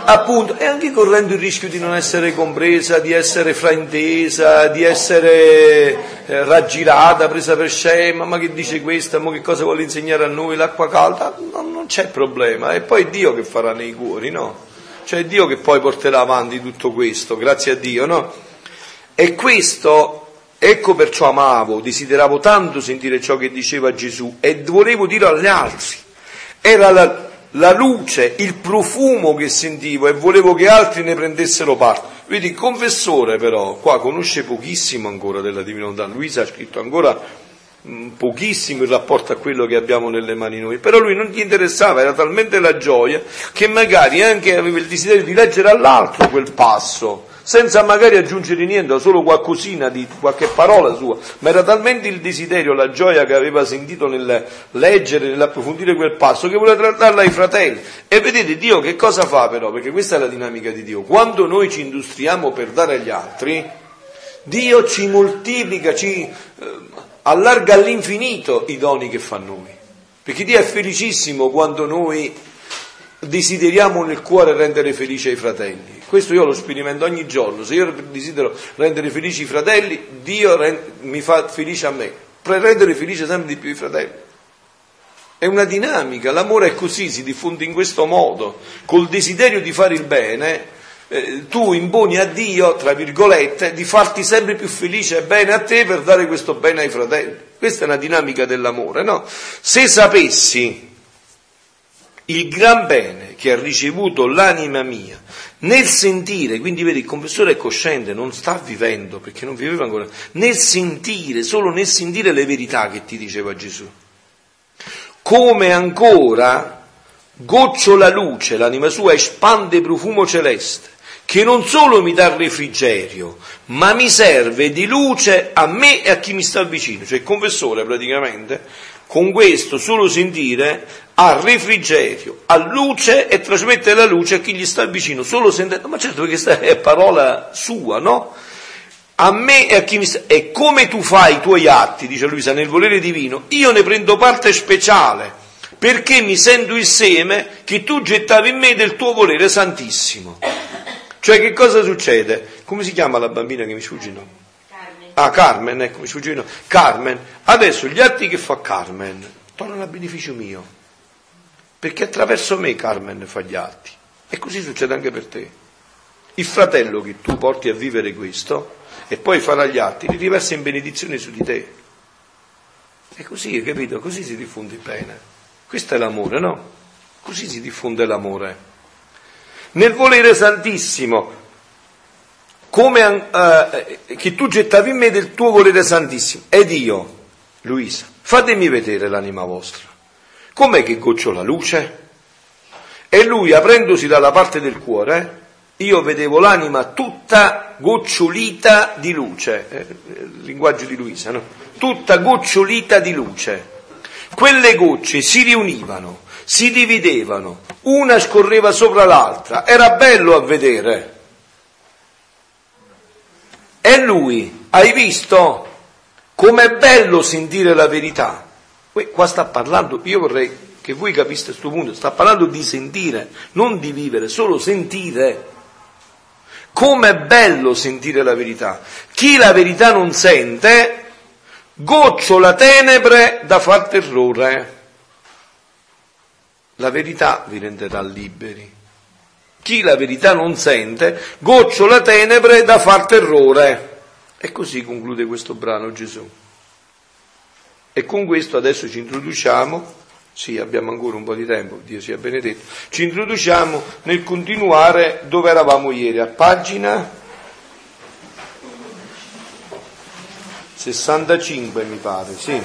appunto, e anche correndo il rischio di non essere compresa, di essere fraintesa, di essere eh, raggirata, presa per scema, ma che dice questa, ma che cosa vuole insegnare a noi, l'acqua calda, no, non c'è problema, è poi Dio che farà nei cuori, no? Cioè Dio che poi porterà avanti tutto questo, grazie a Dio, no? E questo Ecco perciò amavo, desideravo tanto sentire ciò che diceva Gesù e volevo dire agli altri. Era la, la luce, il profumo che sentivo e volevo che altri ne prendessero parte. Vedi, il confessore però qua conosce pochissimo ancora della divinità. Luisa ha scritto ancora pochissimo in rapporto a quello che abbiamo nelle mani noi, però lui non gli interessava, era talmente la gioia che magari anche aveva il desiderio di leggere all'altro quel passo senza magari aggiungere niente, solo qualcosina di qualche parola sua, ma era talmente il desiderio, la gioia che aveva sentito nel leggere, nell'approfondire quel passo, che voleva trattarla ai fratelli. E vedete Dio che cosa fa però? Perché questa è la dinamica di Dio. Quando noi ci industriamo per dare agli altri, Dio ci moltiplica, ci eh, allarga all'infinito i doni che fa noi. Perché Dio è felicissimo quando noi desideriamo nel cuore rendere felice i fratelli. Questo io lo sperimento ogni giorno. Se io desidero rendere felici i fratelli, Dio mi fa felice a me. Per rendere felice sempre di più i fratelli. È una dinamica, l'amore è così, si diffonde in questo modo. Col desiderio di fare il bene, eh, tu imponi a Dio, tra virgolette, di farti sempre più felice e bene a te per dare questo bene ai fratelli. Questa è una dinamica dell'amore, no? Se sapessi il gran bene che ha ricevuto l'anima mia nel sentire, quindi vedi il confessore è cosciente, non sta vivendo perché non viveva ancora, nel sentire, solo nel sentire le verità che ti diceva Gesù. Come ancora gocciola luce, l'anima sua espande profumo celeste, che non solo mi dà refrigerio, ma mi serve di luce a me e a chi mi sta vicino. Cioè il confessore praticamente con questo solo sentire ha refrigerio, ha luce e trasmette la luce a chi gli sta vicino, solo sentendo, ma certo perché questa è parola sua, no? A me e a chi mi sta... E come tu fai i tuoi atti, dice Luisa, nel volere divino, io ne prendo parte speciale, perché mi sento il seme che tu gettavi in me del tuo volere santissimo. Cioè che cosa succede? Come si chiama la bambina che mi sfugge il nome? Ah, Carmen, ecco, mi sfuggino. Carmen, adesso gli atti che fa Carmen tornano a beneficio mio, perché attraverso me Carmen fa gli atti. E così succede anche per te. Il fratello che tu porti a vivere questo e poi farà gli atti, li riversa in benedizione su di te. E così, capito? Così si diffonde il bene. Questo è l'amore, no? Così si diffonde l'amore. Nel volere santissimo, come, uh, che tu gettavi in me del tuo volere santissimo. Ed io, Luisa, fatemi vedere l'anima vostra. Com'è che goccio la luce? E lui, aprendosi dalla parte del cuore, io vedevo l'anima tutta gocciolita di luce, eh, il linguaggio di Luisa, no? Tutta gocciolita di luce. Quelle gocce si riunivano, si dividevano, una scorreva sopra l'altra, era bello a vedere. È lui, hai visto? Com'è bello sentire la verità. Qua sta parlando, io vorrei che voi capiste questo punto, sta parlando di sentire, non di vivere, solo sentire. Com'è bello sentire la verità. Chi la verità non sente, gocciola tenebre da far terrore. La verità vi renderà liberi. Chi la verità non sente, gocciola tenebre da far terrore. E così conclude questo brano Gesù. E con questo adesso ci introduciamo, sì abbiamo ancora un po' di tempo, Dio sia benedetto, ci introduciamo nel continuare dove eravamo ieri, a pagina 65 mi pare, sì.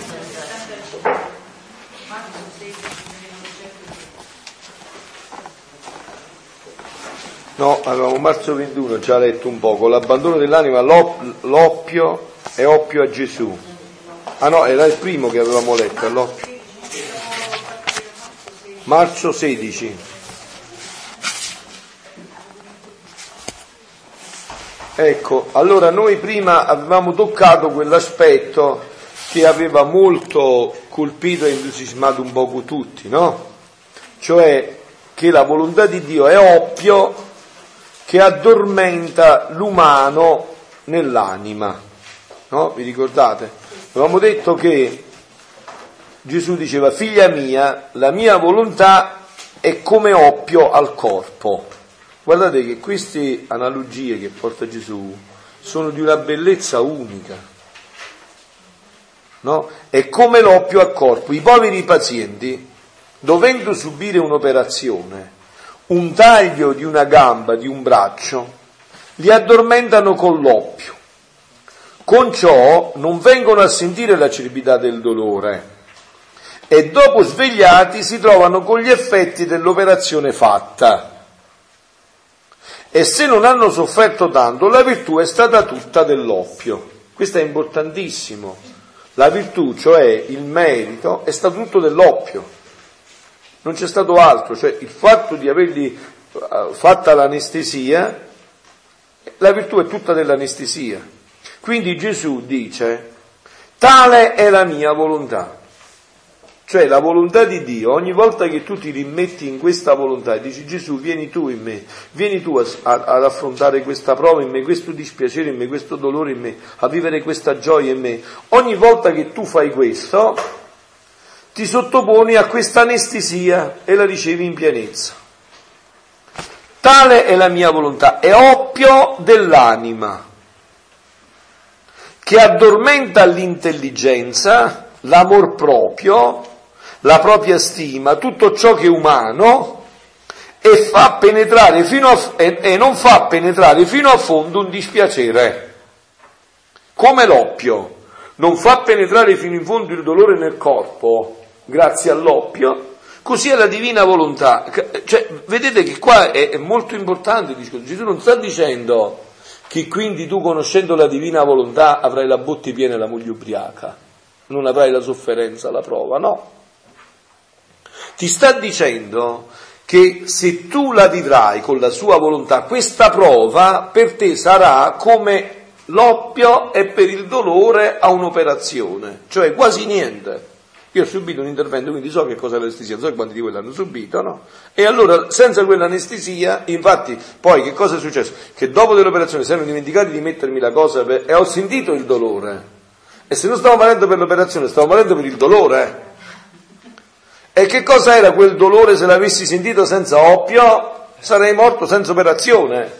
No, avevamo marzo 21 già letto un poco, l'abbandono dell'anima, l'oppio è oppio a Gesù. Ah no, era il primo che avevamo letto, l'oppio. Marzo 16. Ecco, allora noi prima avevamo toccato quell'aspetto che aveva molto colpito e entusiasmato un poco tutti, no? Cioè che la volontà di Dio è oppio che addormenta l'umano nell'anima. No? Vi ricordate? Avevamo detto che Gesù diceva, figlia mia, la mia volontà è come oppio al corpo. Guardate che queste analogie che porta Gesù sono di una bellezza unica. No? È come l'oppio al corpo. I poveri pazienti, dovendo subire un'operazione, un taglio di una gamba, di un braccio, li addormentano con l'oppio. Con ciò non vengono a sentire la l'acerbità del dolore e dopo svegliati si trovano con gli effetti dell'operazione fatta. E se non hanno sofferto tanto, la virtù è stata tutta dell'oppio. Questo è importantissimo. La virtù, cioè il merito, è stato tutto dell'oppio non c'è stato altro, cioè il fatto di avergli eh, fatta l'anestesia, la virtù è tutta dell'anestesia. Quindi Gesù dice, tale è la mia volontà. Cioè la volontà di Dio, ogni volta che tu ti rimetti in questa volontà e dici Gesù vieni tu in me, vieni tu a, a, ad affrontare questa prova in me, questo dispiacere in me, questo dolore in me, a vivere questa gioia in me, ogni volta che tu fai questo ti sottoponi a questa anestesia e la ricevi in pienezza. Tale è la mia volontà, è oppio dell'anima che addormenta l'intelligenza, l'amor proprio, la propria stima, tutto ciò che è umano e, fa penetrare fino a, e, e non fa penetrare fino a fondo un dispiacere. Come l'oppio non fa penetrare fino in fondo il dolore nel corpo, grazie all'oppio, così è la divina volontà. Cioè, vedete che qua è, è molto importante, Gesù non sta dicendo che quindi tu conoscendo la divina volontà avrai la botte piena e la moglie ubriaca, non avrai la sofferenza, la prova, no ti sta dicendo che se tu la vivrai con la sua volontà, questa prova per te sarà come l'oppio è per il dolore a un'operazione, cioè quasi niente. Io ho subito un intervento, quindi so che cosa è l'anestesia, so quanti di voi l'hanno subito, no? E allora, senza quell'anestesia, infatti, poi che cosa è successo? Che dopo dell'operazione si erano dimenticati di mettermi la cosa per... e ho sentito il dolore. E se non stavo morendo per l'operazione, stavo morendo per il dolore. E che cosa era quel dolore se l'avessi sentito senza oppio? Sarei morto senza operazione.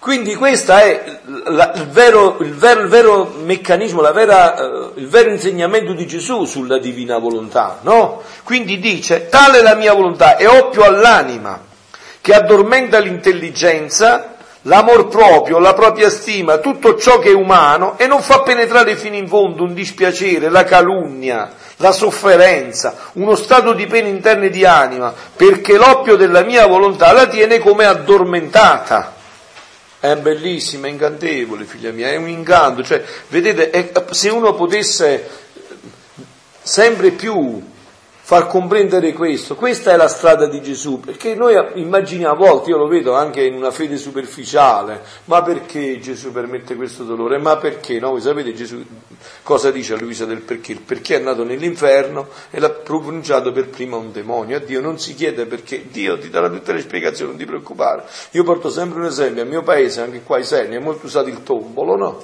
Quindi questo è la, il, vero, il, vero, il, vero, meccanismo, vera, uh, il vero insegnamento di Gesù sulla divina volontà, no? Quindi dice, tale è la mia volontà, è oppio all'anima, che addormenta l'intelligenza l'amor proprio, la propria stima, tutto ciò che è umano e non fa penetrare fino in fondo un dispiacere, la calunnia, la sofferenza, uno stato di pena interna di anima, perché l'oppio della mia volontà la tiene come addormentata. È bellissima, è incantevole, figlia mia, è un incanto. Cioè, vedete, è, se uno potesse sempre più far comprendere questo. Questa è la strada di Gesù, perché noi immaginiamo a volte, io lo vedo anche in una fede superficiale, ma perché Gesù permette questo dolore? Ma perché? No, voi sapete Gesù cosa dice a Luisa del perché? Il perché è nato nell'inferno e l'ha pronunciato per prima un demonio. A Dio non si chiede perché, Dio ti darà tutte le spiegazioni, non ti preoccupare. Io porto sempre un esempio, al mio paese, anche qua ai Serni, è molto usato il tombolo, no?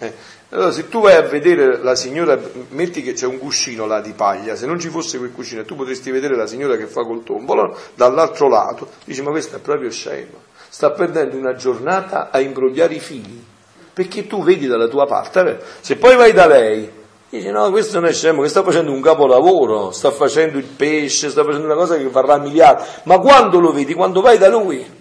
Eh, allora, se tu vai a vedere la signora, metti che c'è un cuscino là di paglia, se non ci fosse quel cuscino, tu potresti vedere la signora che fa col tombolo dall'altro lato, dici ma questa è proprio scema, sta perdendo una giornata a imbrogliare i fili, perché tu vedi dalla tua parte, se poi vai da lei, dici no, questo non è scemo, che sta facendo un capolavoro, sta facendo il pesce, sta facendo una cosa che varrà miliardi, ma quando lo vedi? Quando vai da lui.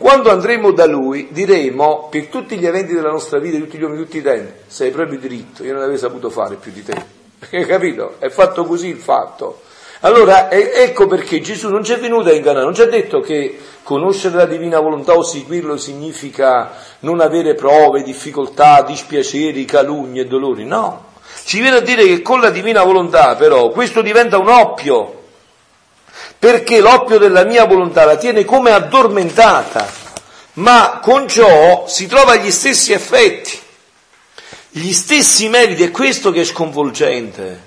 Quando andremo da lui diremo per tutti gli eventi della nostra vita, tutti gli uomini, tutti i tempi, sei proprio diritto, io non avrei saputo fare più di te. Hai capito? È fatto così il fatto. Allora, ecco perché Gesù non ci è venuto a ingannare, non ci ha detto che conoscere la divina volontà o seguirlo significa non avere prove, difficoltà, dispiaceri, calunni e dolori, no. Ci viene a dire che con la divina volontà però questo diventa un oppio, perché l'oppio della mia volontà la tiene come addormentata, ma con ciò si trova gli stessi effetti, gli stessi meriti, è questo che è sconvolgente,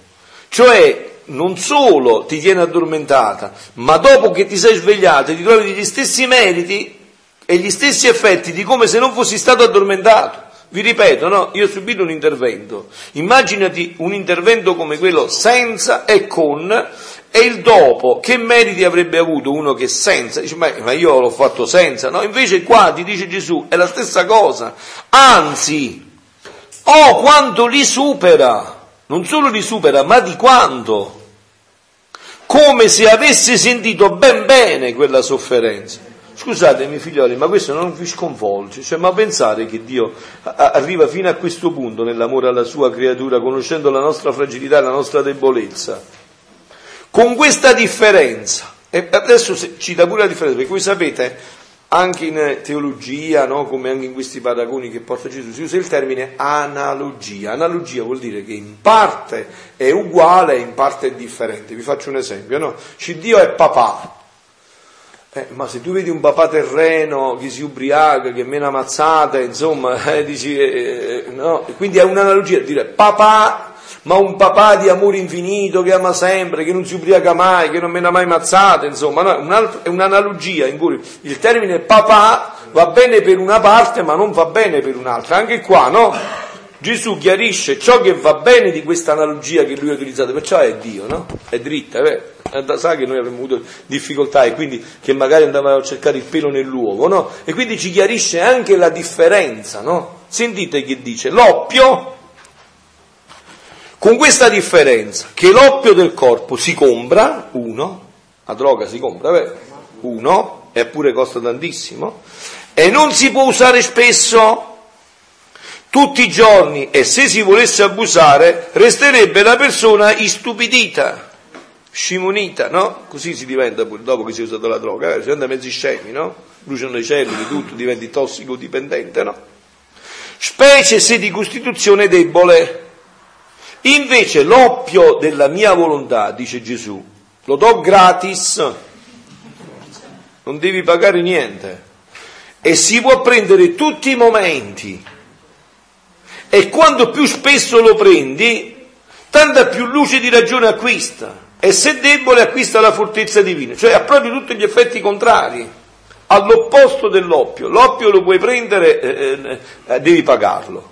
cioè non solo ti tiene addormentata, ma dopo che ti sei svegliata ti trovi gli stessi meriti e gli stessi effetti di come se non fossi stato addormentato. Vi ripeto, no? Io ho subito un intervento. Immaginati un intervento come quello senza e con e il dopo, che meriti avrebbe avuto uno che senza? Dice, ma, io l'ho fatto senza, no? Invece qua ti dice Gesù, è la stessa cosa. Anzi, oh quanto li supera, non solo li supera, ma di quanto. Come se avesse sentito ben bene quella sofferenza. Scusatemi figlioli, ma questo non vi sconvolge, cioè, ma pensare che Dio arriva fino a questo punto nell'amore alla sua creatura, conoscendo la nostra fragilità e la nostra debolezza con questa differenza, e adesso ci dà pure la differenza, perché voi sapete, anche in teologia, no, come anche in questi paragoni che porta Gesù, si usa il termine analogia. Analogia vuol dire che in parte è uguale e in parte è differente. Vi faccio un esempio, no? Dio è papà. Eh, ma se tu vedi un papà terreno che si ubriaca, che mena mazzate, insomma, eh, dici, eh, no? Quindi è un'analogia dire papà, ma un papà di amore infinito che ama sempre, che non si ubriaca mai, che non mena mai mazzate, insomma, è un'analogia in cui il termine papà va bene per una parte ma non va bene per un'altra. Anche qua, no? Gesù chiarisce ciò che va bene di questa analogia che lui ha utilizzato, perciò è Dio, no? È dritta, è vero? sa che noi avremmo avuto difficoltà e quindi che magari andavamo a cercare il pelo nell'uovo, no? E quindi ci chiarisce anche la differenza, no? Sentite che dice, l'oppio, con questa differenza, che l'oppio del corpo si compra, uno, la droga si compra, beh, uno, eppure costa tantissimo, e non si può usare spesso, tutti i giorni, e se si volesse abusare, resterebbe la persona istupidita scimunita, no? Così si diventa pure dopo che si è usato la droga, eh? si diventa mezzi scemi, no? Bruciano le cellule, tutto, diventi tossico-dipendente, no? Specie se di costituzione debole. Invece l'oppio della mia volontà, dice Gesù, lo do gratis, non devi pagare niente. E si può prendere tutti i momenti. E quanto più spesso lo prendi, tanta più luce di ragione acquista e se debole acquista la fortezza divina, cioè ha proprio tutti gli effetti contrari, all'opposto dell'oppio. L'oppio lo puoi prendere, eh, eh, eh, devi pagarlo.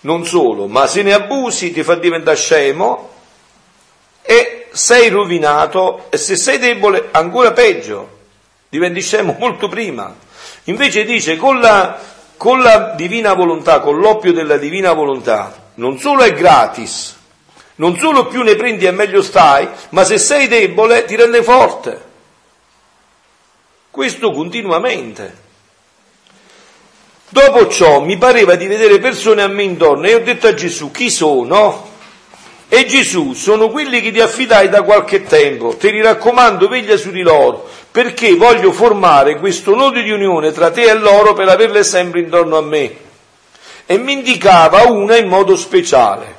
Non solo, ma se ne abusi ti fa diventare scemo e sei rovinato e se sei debole ancora peggio, diventi scemo molto prima. Invece dice con la, con la divina volontà, con l'oppio della divina volontà, non solo è gratis, non solo più ne prendi e meglio stai, ma se sei debole ti rende forte. Questo continuamente. Dopo ciò mi pareva di vedere persone a me intorno e ho detto a Gesù, chi sono? E Gesù, sono quelli che ti affidai da qualche tempo, te li raccomando, veglia su di loro, perché voglio formare questo nodo di unione tra te e loro per averle sempre intorno a me. E mi indicava una in modo speciale.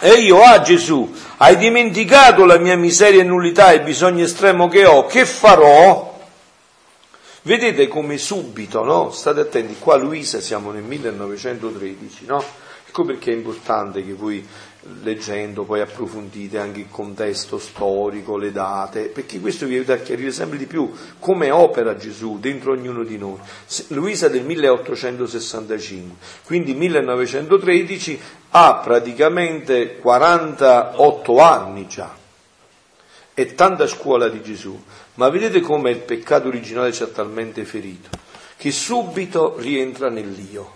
E io, ah Gesù, hai dimenticato la mia miseria e nullità e bisogno estremo che ho, che farò? Vedete come subito, no? State attenti, qua Luisa siamo nel 1913, no? Ecco perché è importante che voi leggendo poi approfondite anche il contesto storico, le date, perché questo vi aiuta a chiarire sempre di più come opera Gesù dentro ognuno di noi. Luisa del 1865, quindi 1913 ha praticamente 48 anni già. È tanta scuola di Gesù, ma vedete come il peccato originale ci ha talmente ferito, che subito rientra nell'io,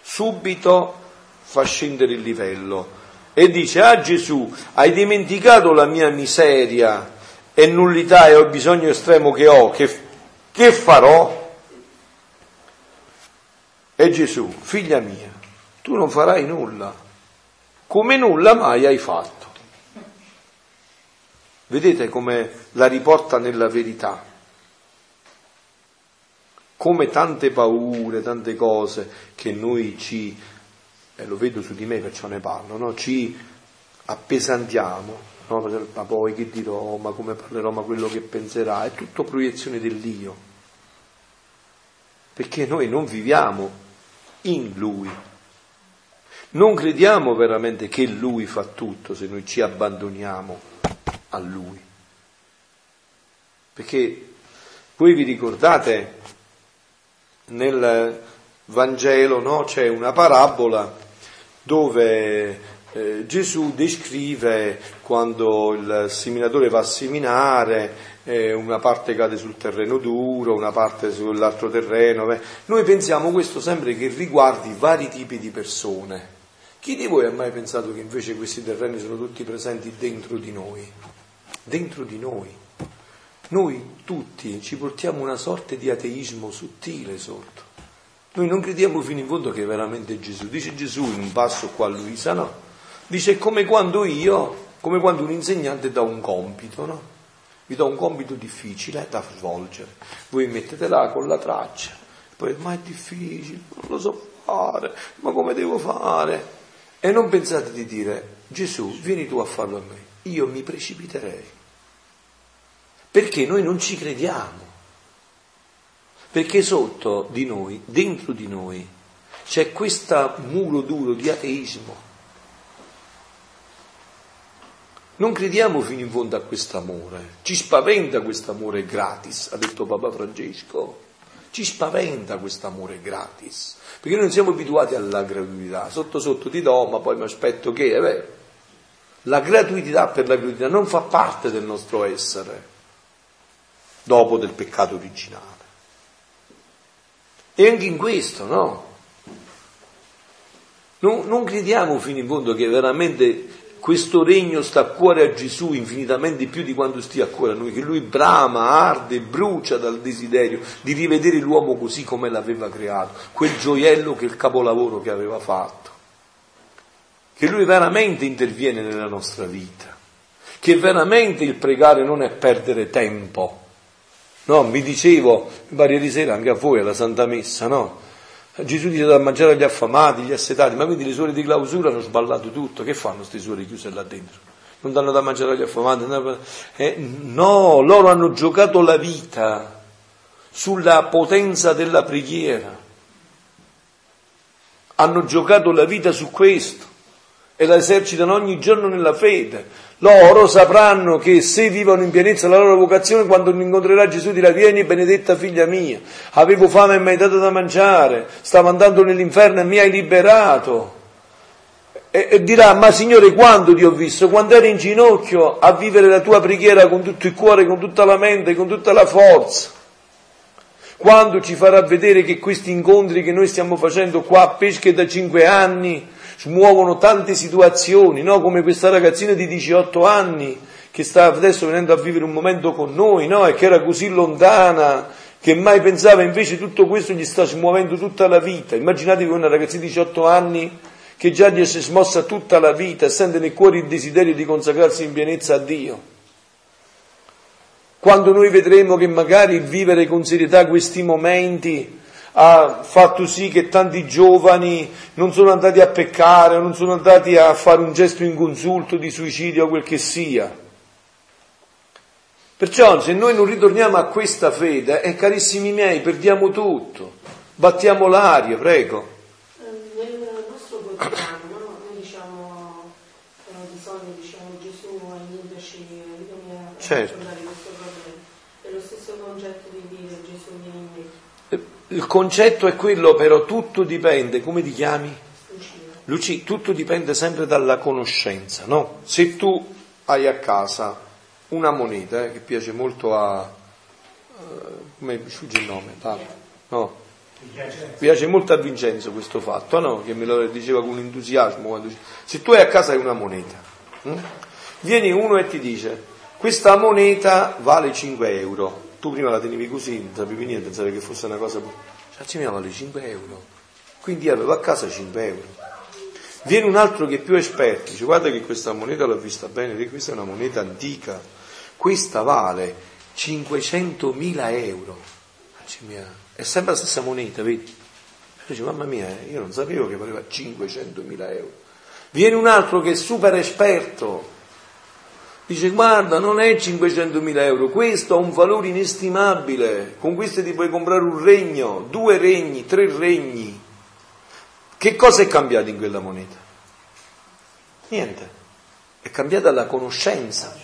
subito fa scendere il livello e dice, ah Gesù, hai dimenticato la mia miseria e nullità e ho il bisogno estremo che ho, che, che farò? E Gesù, figlia mia, tu non farai nulla, come nulla mai hai fatto. Vedete come la riporta nella verità, come tante paure, tante cose che noi ci e lo vedo su di me perciò ne parlo, no? ci appesantiamo, no? ma poi che dirò, ma come parlerò, ma quello che penserà, è tutto proiezione dell'io, perché noi non viviamo in Lui, non crediamo veramente che Lui fa tutto se noi ci abbandoniamo a Lui, perché voi vi ricordate nel Vangelo no? c'è una parabola dove eh, Gesù descrive quando il seminatore va a seminare, eh, una parte cade sul terreno duro, una parte sull'altro terreno. Beh. Noi pensiamo questo sempre che riguardi vari tipi di persone. Chi di voi ha mai pensato che invece questi terreni sono tutti presenti dentro di noi? Dentro di noi. Noi tutti ci portiamo una sorta di ateismo sottile sotto. Noi non crediamo fino in fondo che è veramente Gesù. Dice Gesù in un passo qua a Luisa, no? Dice come quando io, come quando un insegnante dà un compito, no? Vi do un compito difficile da svolgere. Voi mettete là con la traccia, poi ma è difficile, non lo so fare, ma come devo fare? E non pensate di dire Gesù, vieni tu a farlo a me, io mi precipiterei. Perché noi non ci crediamo. Perché sotto di noi, dentro di noi, c'è questo muro duro di ateismo. Non crediamo fino in fondo a quest'amore, ci spaventa quest'amore gratis, ha detto Papa Francesco, ci spaventa quest'amore gratis, perché noi non siamo abituati alla gratuità, sotto sotto ti do, ma poi mi aspetto che, è vero. La gratuità per la gratuità non fa parte del nostro essere, dopo del peccato originale. E anche in questo, no? Non, non crediamo fino in fondo che veramente questo regno sta a cuore a Gesù infinitamente più di quanto stia a cuore a noi, che lui brama, arde, brucia dal desiderio di rivedere l'uomo così come l'aveva creato, quel gioiello che il capolavoro che aveva fatto. Che lui veramente interviene nella nostra vita, che veramente il pregare non è perdere tempo. No, mi dicevo, ieri sera anche a voi alla Santa Messa, no? Gesù dice da mangiare agli affamati, agli assetati, ma quindi le suore di clausura hanno sballato tutto, che fanno queste suore chiuse là dentro? Non danno da mangiare agli affamati? Eh, no, loro hanno giocato la vita sulla potenza della preghiera, hanno giocato la vita su questo e la esercitano ogni giorno nella fede. Loro sapranno che se vivono in pienezza la loro vocazione, quando incontrerà Gesù dirà vieni benedetta figlia mia, avevo fame e mi hai dato da mangiare, stavo andando nell'inferno e mi hai liberato. E, e dirà ma Signore quando ti ho visto? Quando eri in ginocchio a vivere la tua preghiera con tutto il cuore, con tutta la mente, con tutta la forza. Quando ci farà vedere che questi incontri che noi stiamo facendo qua a pesche da cinque anni, smuovono tante situazioni, no? come questa ragazzina di 18 anni che sta adesso venendo a vivere un momento con noi no? e che era così lontana che mai pensava invece tutto questo gli sta smuovendo tutta la vita. Immaginatevi una ragazzina di 18 anni che già gli si è smossa tutta la vita e sente nel cuore il desiderio di consacrarsi in pienezza a Dio. Quando noi vedremo che magari vivere con serietà questi momenti ha fatto sì che tanti giovani non sono andati a peccare, non sono andati a fare un gesto inconsulto di suicidio o quel che sia. Perciò se noi non ritorniamo a questa fede, eh, carissimi miei, perdiamo tutto, battiamo l'aria, prego. Nel nostro quotidiano noi diciamo, di solito diciamo Gesù aiutaci, aiutami a certo. questo problema. È lo stesso concetto di dire Gesù vieni in me. Il concetto è quello, però tutto dipende, come ti chiami? Lucia, tutto dipende sempre dalla conoscenza, no? Se tu hai a casa una moneta eh, che piace molto a... Uh, come mi sfugge il nome? Paolo? No? Piace molto a Vincenzo questo fatto, no? Che me lo diceva con entusiasmo. Quando... Se tu hai a casa una moneta, hm? vieni uno e ti dice, questa moneta vale 5 euro tu prima la tenevi così, non sapevi niente, pensavi che fosse una cosa... Cazzo mia vale 5 euro. Quindi avevo a casa 5 euro. Viene un altro che è più esperto, dice guarda che questa moneta l'ho vista bene, questa è una moneta antica, questa vale 500.000 euro. Mia, è sempre la stessa moneta, vedi? Dice, mamma mia, io non sapevo che valeva 500.000 euro. Viene un altro che è super esperto, Dice guarda, non è 500.000 euro, questo ha un valore inestimabile, con questo ti puoi comprare un regno, due regni, tre regni. Che cosa è cambiato in quella moneta? Niente, è cambiata la conoscenza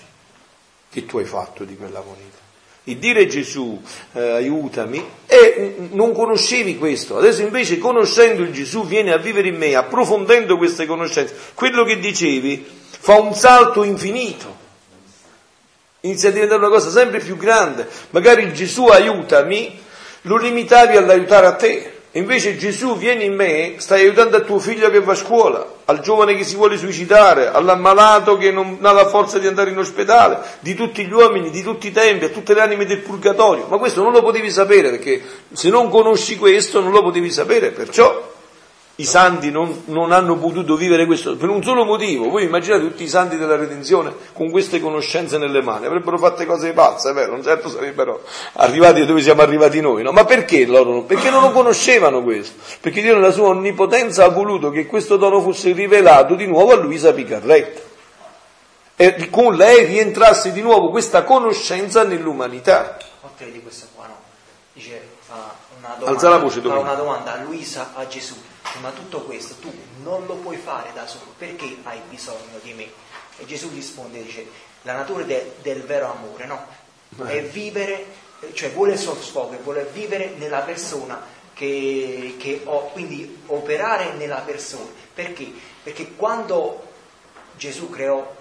che tu hai fatto di quella moneta. Il dire Gesù eh, aiutami, e non conoscevi questo, adesso invece conoscendo il Gesù viene a vivere in me, approfondendo queste conoscenze, quello che dicevi fa un salto infinito inizia a diventare una cosa sempre più grande. Magari Gesù aiutami, lo limitavi all'aiutare a te. Invece Gesù vieni in me, stai aiutando a tuo figlio che va a scuola, al giovane che si vuole suicidare, all'ammalato che non ha la forza di andare in ospedale, di tutti gli uomini, di tutti i tempi, a tutte le anime del purgatorio. Ma questo non lo potevi sapere perché se non conosci questo non lo potevi sapere, perciò i santi non, non, hanno potuto vivere questo per un solo motivo. Voi immaginate tutti i santi della redenzione con queste conoscenze nelle mani, avrebbero fatto cose pazze, vero? Non certo sarebbero arrivati dove siamo arrivati noi, no? Ma perché loro? Perché non lo conoscevano questo? Perché Dio nella sua onnipotenza ha voluto che questo dono fosse rivelato di nuovo a Luisa Picarretta. e con lei rientrasse di nuovo questa conoscenza nell'umanità. Oltre di questo qua, no? Dice, fa una Alza la domanda, voce, fa una domanda a Luisa, a Gesù. Ma tutto questo tu non lo puoi fare da solo, perché hai bisogno di me? E Gesù risponde, dice, la natura de- del vero amore, no? È vivere, cioè vuole il suo sfogo, vuole vivere nella persona che, che ho, quindi operare nella persona. Perché? Perché quando Gesù creò,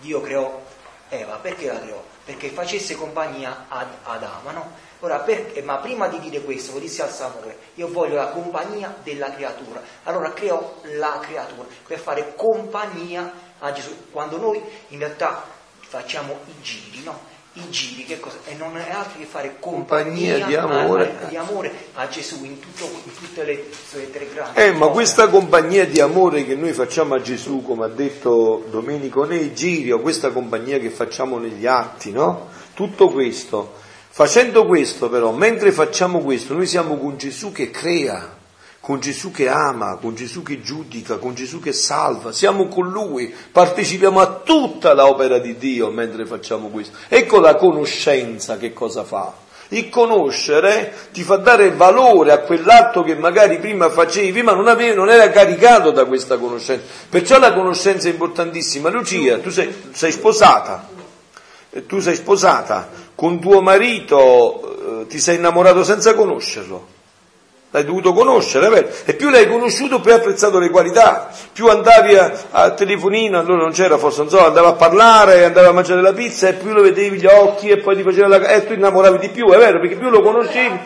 Dio creò Eva, perché la creò? Perché facesse compagnia ad Adamo, no? Ora, per- ma prima di dire questo, lo disse al Salvatore, io voglio la compagnia della creatura. Allora creò la creatura per fare compagnia a Gesù. Quando noi in realtà facciamo i giri, no? I giri, che cosa? E non è altro che fare compagnia, Compagnia di amore. a, di amore a Gesù in, tutto- in tutte le sue tre grandi Eh, ma questa compagnia di amore che noi facciamo a Gesù, come ha detto Domenico, nei giri, o questa compagnia che facciamo negli atti, no? Tutto questo. Facendo questo però, mentre facciamo questo, noi siamo con Gesù che crea, con Gesù che ama, con Gesù che giudica, con Gesù che salva, siamo con Lui, partecipiamo a tutta l'opera di Dio mentre facciamo questo. Ecco la conoscenza che cosa fa. Il conoscere ti fa dare valore a quell'atto che magari prima facevi, ma non, avevi, non era caricato da questa conoscenza. Perciò la conoscenza è importantissima. Lucia, tu sei, sei sposata, tu sei sposata, con tuo marito eh, ti sei innamorato senza conoscerlo. L'hai dovuto conoscere, vero? E più l'hai conosciuto, più hai apprezzato le qualità, più andavi a, a telefonino, allora non c'era forse, non so, andava a parlare, andava a mangiare la pizza e più lo vedevi gli occhi e poi ti faceva la... e tu innamoravi di più, è vero? Perché più lo conoscevi,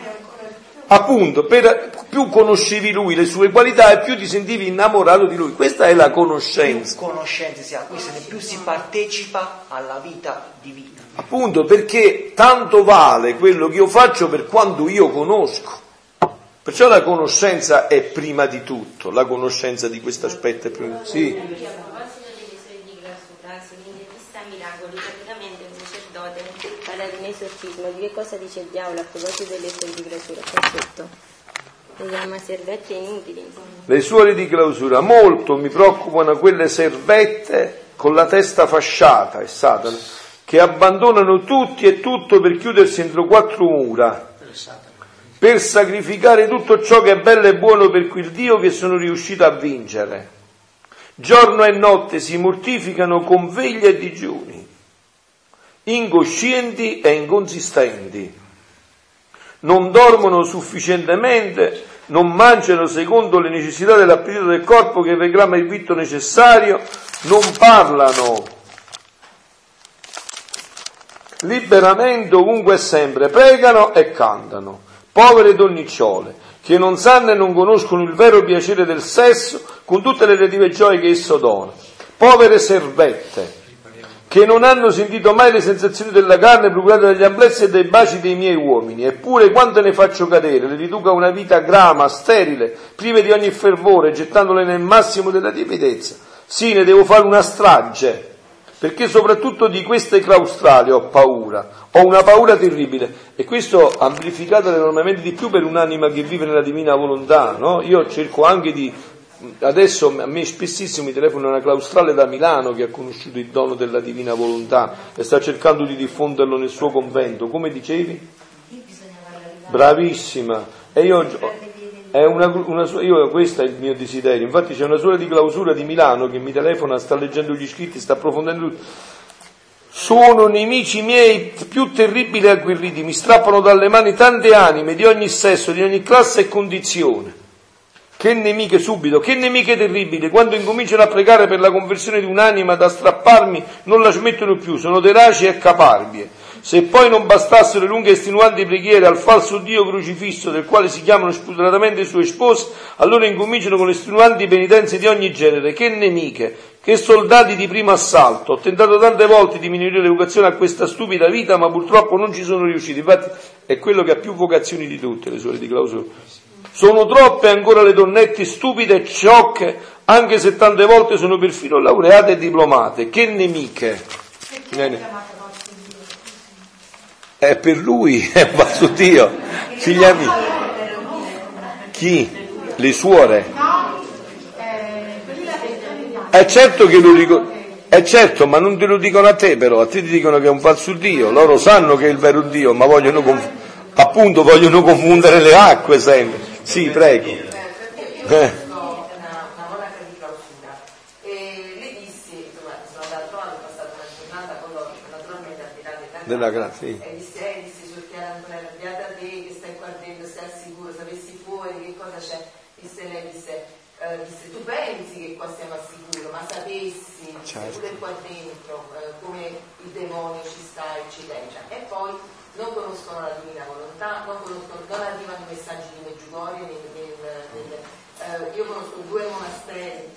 appunto, per, più conoscevi lui, le sue qualità e più ti sentivi innamorato di lui. Questa è la più conoscenza. si acquistano, più si partecipa alla vita divina. Appunto perché tanto vale quello che io faccio per quanto io conosco. Perciò la conoscenza è prima di tutto, la conoscenza di questo aspetto è prima. Sì, A proposito delle suore di clausura, seminarista a miracoli, praticamente un sacerdote parla di un esorcismo. Di che cosa dice il diavolo a proposito delle suore di clausura? Qua sotto. Le suore di clausura, molto mi preoccupano quelle servette con la testa fasciata, è Satana, che abbandonano tutti e tutto per chiudersi entro quattro mura. per sacrificare tutto ciò che è bello e buono per quel Dio che sono riuscito a vincere. Giorno e notte si mortificano con veglia e digiuni, incoscienti e inconsistenti. Non dormono sufficientemente, non mangiano secondo le necessità dell'appetito del corpo che reclama il vitto necessario, non parlano liberamente ovunque e sempre, pregano e cantano. Povere donnicciole, che non sanno e non conoscono il vero piacere del sesso con tutte le relative gioie che esso dona. Povere servette, che non hanno sentito mai le sensazioni della carne procurate dagli amblessi e dai baci dei miei uomini, eppure quante ne faccio cadere, le riduco a una vita grama, sterile, prive di ogni fervore, gettandole nel massimo della timidezza. Sì, ne devo fare una strage, perché soprattutto di queste claustrali ho paura, ho una paura terribile. E questo amplificato enormemente di più per un'anima che vive nella divina volontà, no? Io cerco anche di, adesso a me spessissimo mi telefona una claustrale da Milano che ha conosciuto il dono della divina volontà e sta cercando di diffonderlo nel suo convento, come dicevi? Bravissima, e io una, una io, questo è il mio desiderio. Infatti c'è una suora di clausura di Milano che mi telefona, sta leggendo gli scritti, sta approfondendo tutto. Sono nemici miei più terribili e agguerriti, mi strappano dalle mani tante anime di ogni sesso, di ogni classe e condizione. Che nemiche subito, che nemiche terribili, quando incominciano a pregare per la conversione di un'anima da strapparmi, non la smettono più, sono tenaci e caparbie. Se poi non bastassero le lunghe e estinuanti preghiere al falso Dio crocifisso, del quale si chiamano spudoratamente i suoi sposi, allora incominciano con le estinuanti penitenze di ogni genere. Che nemiche, che soldati di primo assalto. Ho tentato tante volte di diminuire le vocazioni a questa stupida vita, ma purtroppo non ci sono riusciti. Infatti è quello che ha più vocazioni di tutte, le suore di clausura. Sono troppe ancora le donnetti stupide e sciocche, anche se tante volte sono perfino laureate e diplomate. Che nemiche! Viene. È per lui, va su Dio. Figlia mia. Chi? Le suore? È certo che lo ricordo. Eh certo, ma non te lo dicono a te però, a te ti dicono che è un falso Dio, loro sanno che è il vero Dio, ma vogliono, conf- appunto vogliono confondere le acque sempre. Sì, prego. Eh, perché io Eh. conosco una, una monaca di clausura e le dissi, insomma, sono andata a trovare, ho passato una giornata con loro, naturalmente al di là della grazia. E dissi, eh, dissi, sul Chiara Antonella, beata te che stai qua dentro, stai al sicuro, sapessi fuori che cosa c'è. Disse lei, disse, eh, disse, tu pensi che qua stiamo al sicuro, ma sapessi, Certo. pure qua dentro, eh, come il demonio ci sta e ci leggia. E poi non conoscono la divina volontà, non, conoscono, non arrivano i messaggi di Meggiugorie, nel, nel, nel- eh, io conosco due monasteri,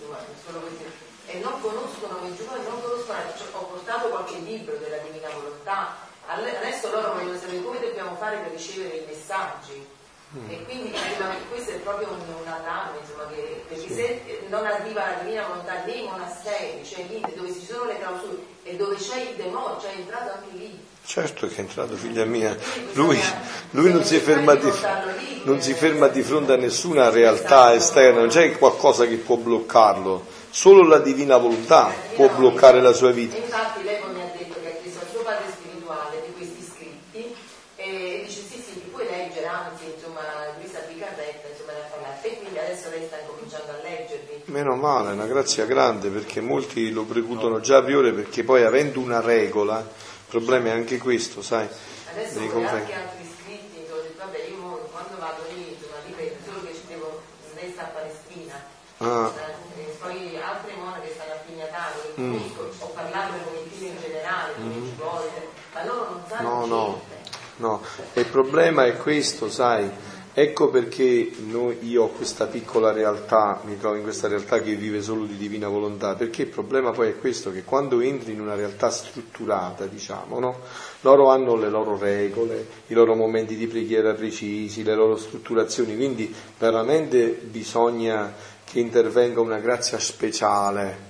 solo questi, e non conoscono Meggiugorie, non conoscono, cioè, ho portato qualche libro della divina volontà, adesso loro vogliono sapere come dobbiamo fare per ricevere i messaggi. E quindi questo è proprio un, un allarme, insomma, che, perché se non arriva la divina volontà nei monasteri, cioè lì dove ci sono le clausure e dove c'è il demonio, cioè è entrato anche lì. Certo che è entrato, figlia mia. Lui, lui non, si ferma di, non si ferma di fronte a nessuna realtà esterna, non c'è qualcosa che può bloccarlo, solo la divina volontà può bloccare la sua vita. Infatti lei poi mi ha detto che ha chiesto al suo padre spirituale di questi scritti e dice sì sì, li puoi leggere, anzi insomma lui di carretta, insomma ne ha parlato e quindi adesso lei sta incominciando a leggerli. Meno male, è una grazia grande perché molti lo precludono già a priori perché poi avendo una regola, il problema è anche questo, sai? Adesso comprendere. anche altri scritti, vabbè io quando vado lì, insomma lì vedo solo che ci devo, lei sta a Palestina. Ah. Eh, e poi altre monache stanno a Pignataro, che Mm. ho parlato con i figli in generale, con i Gigoide, ma loro non sanno No, no, no. Il problema è questo, sai? Ecco perché noi- io ho questa piccola realtà, mi trovo in questa realtà che vive solo di divina volontà, perché il problema poi è questo, che quando entri in una realtà strutturata, diciamo, no? Loro hanno le loro regole, i loro momenti di preghiera precisi, le loro strutturazioni, quindi veramente bisogna che intervenga una grazia speciale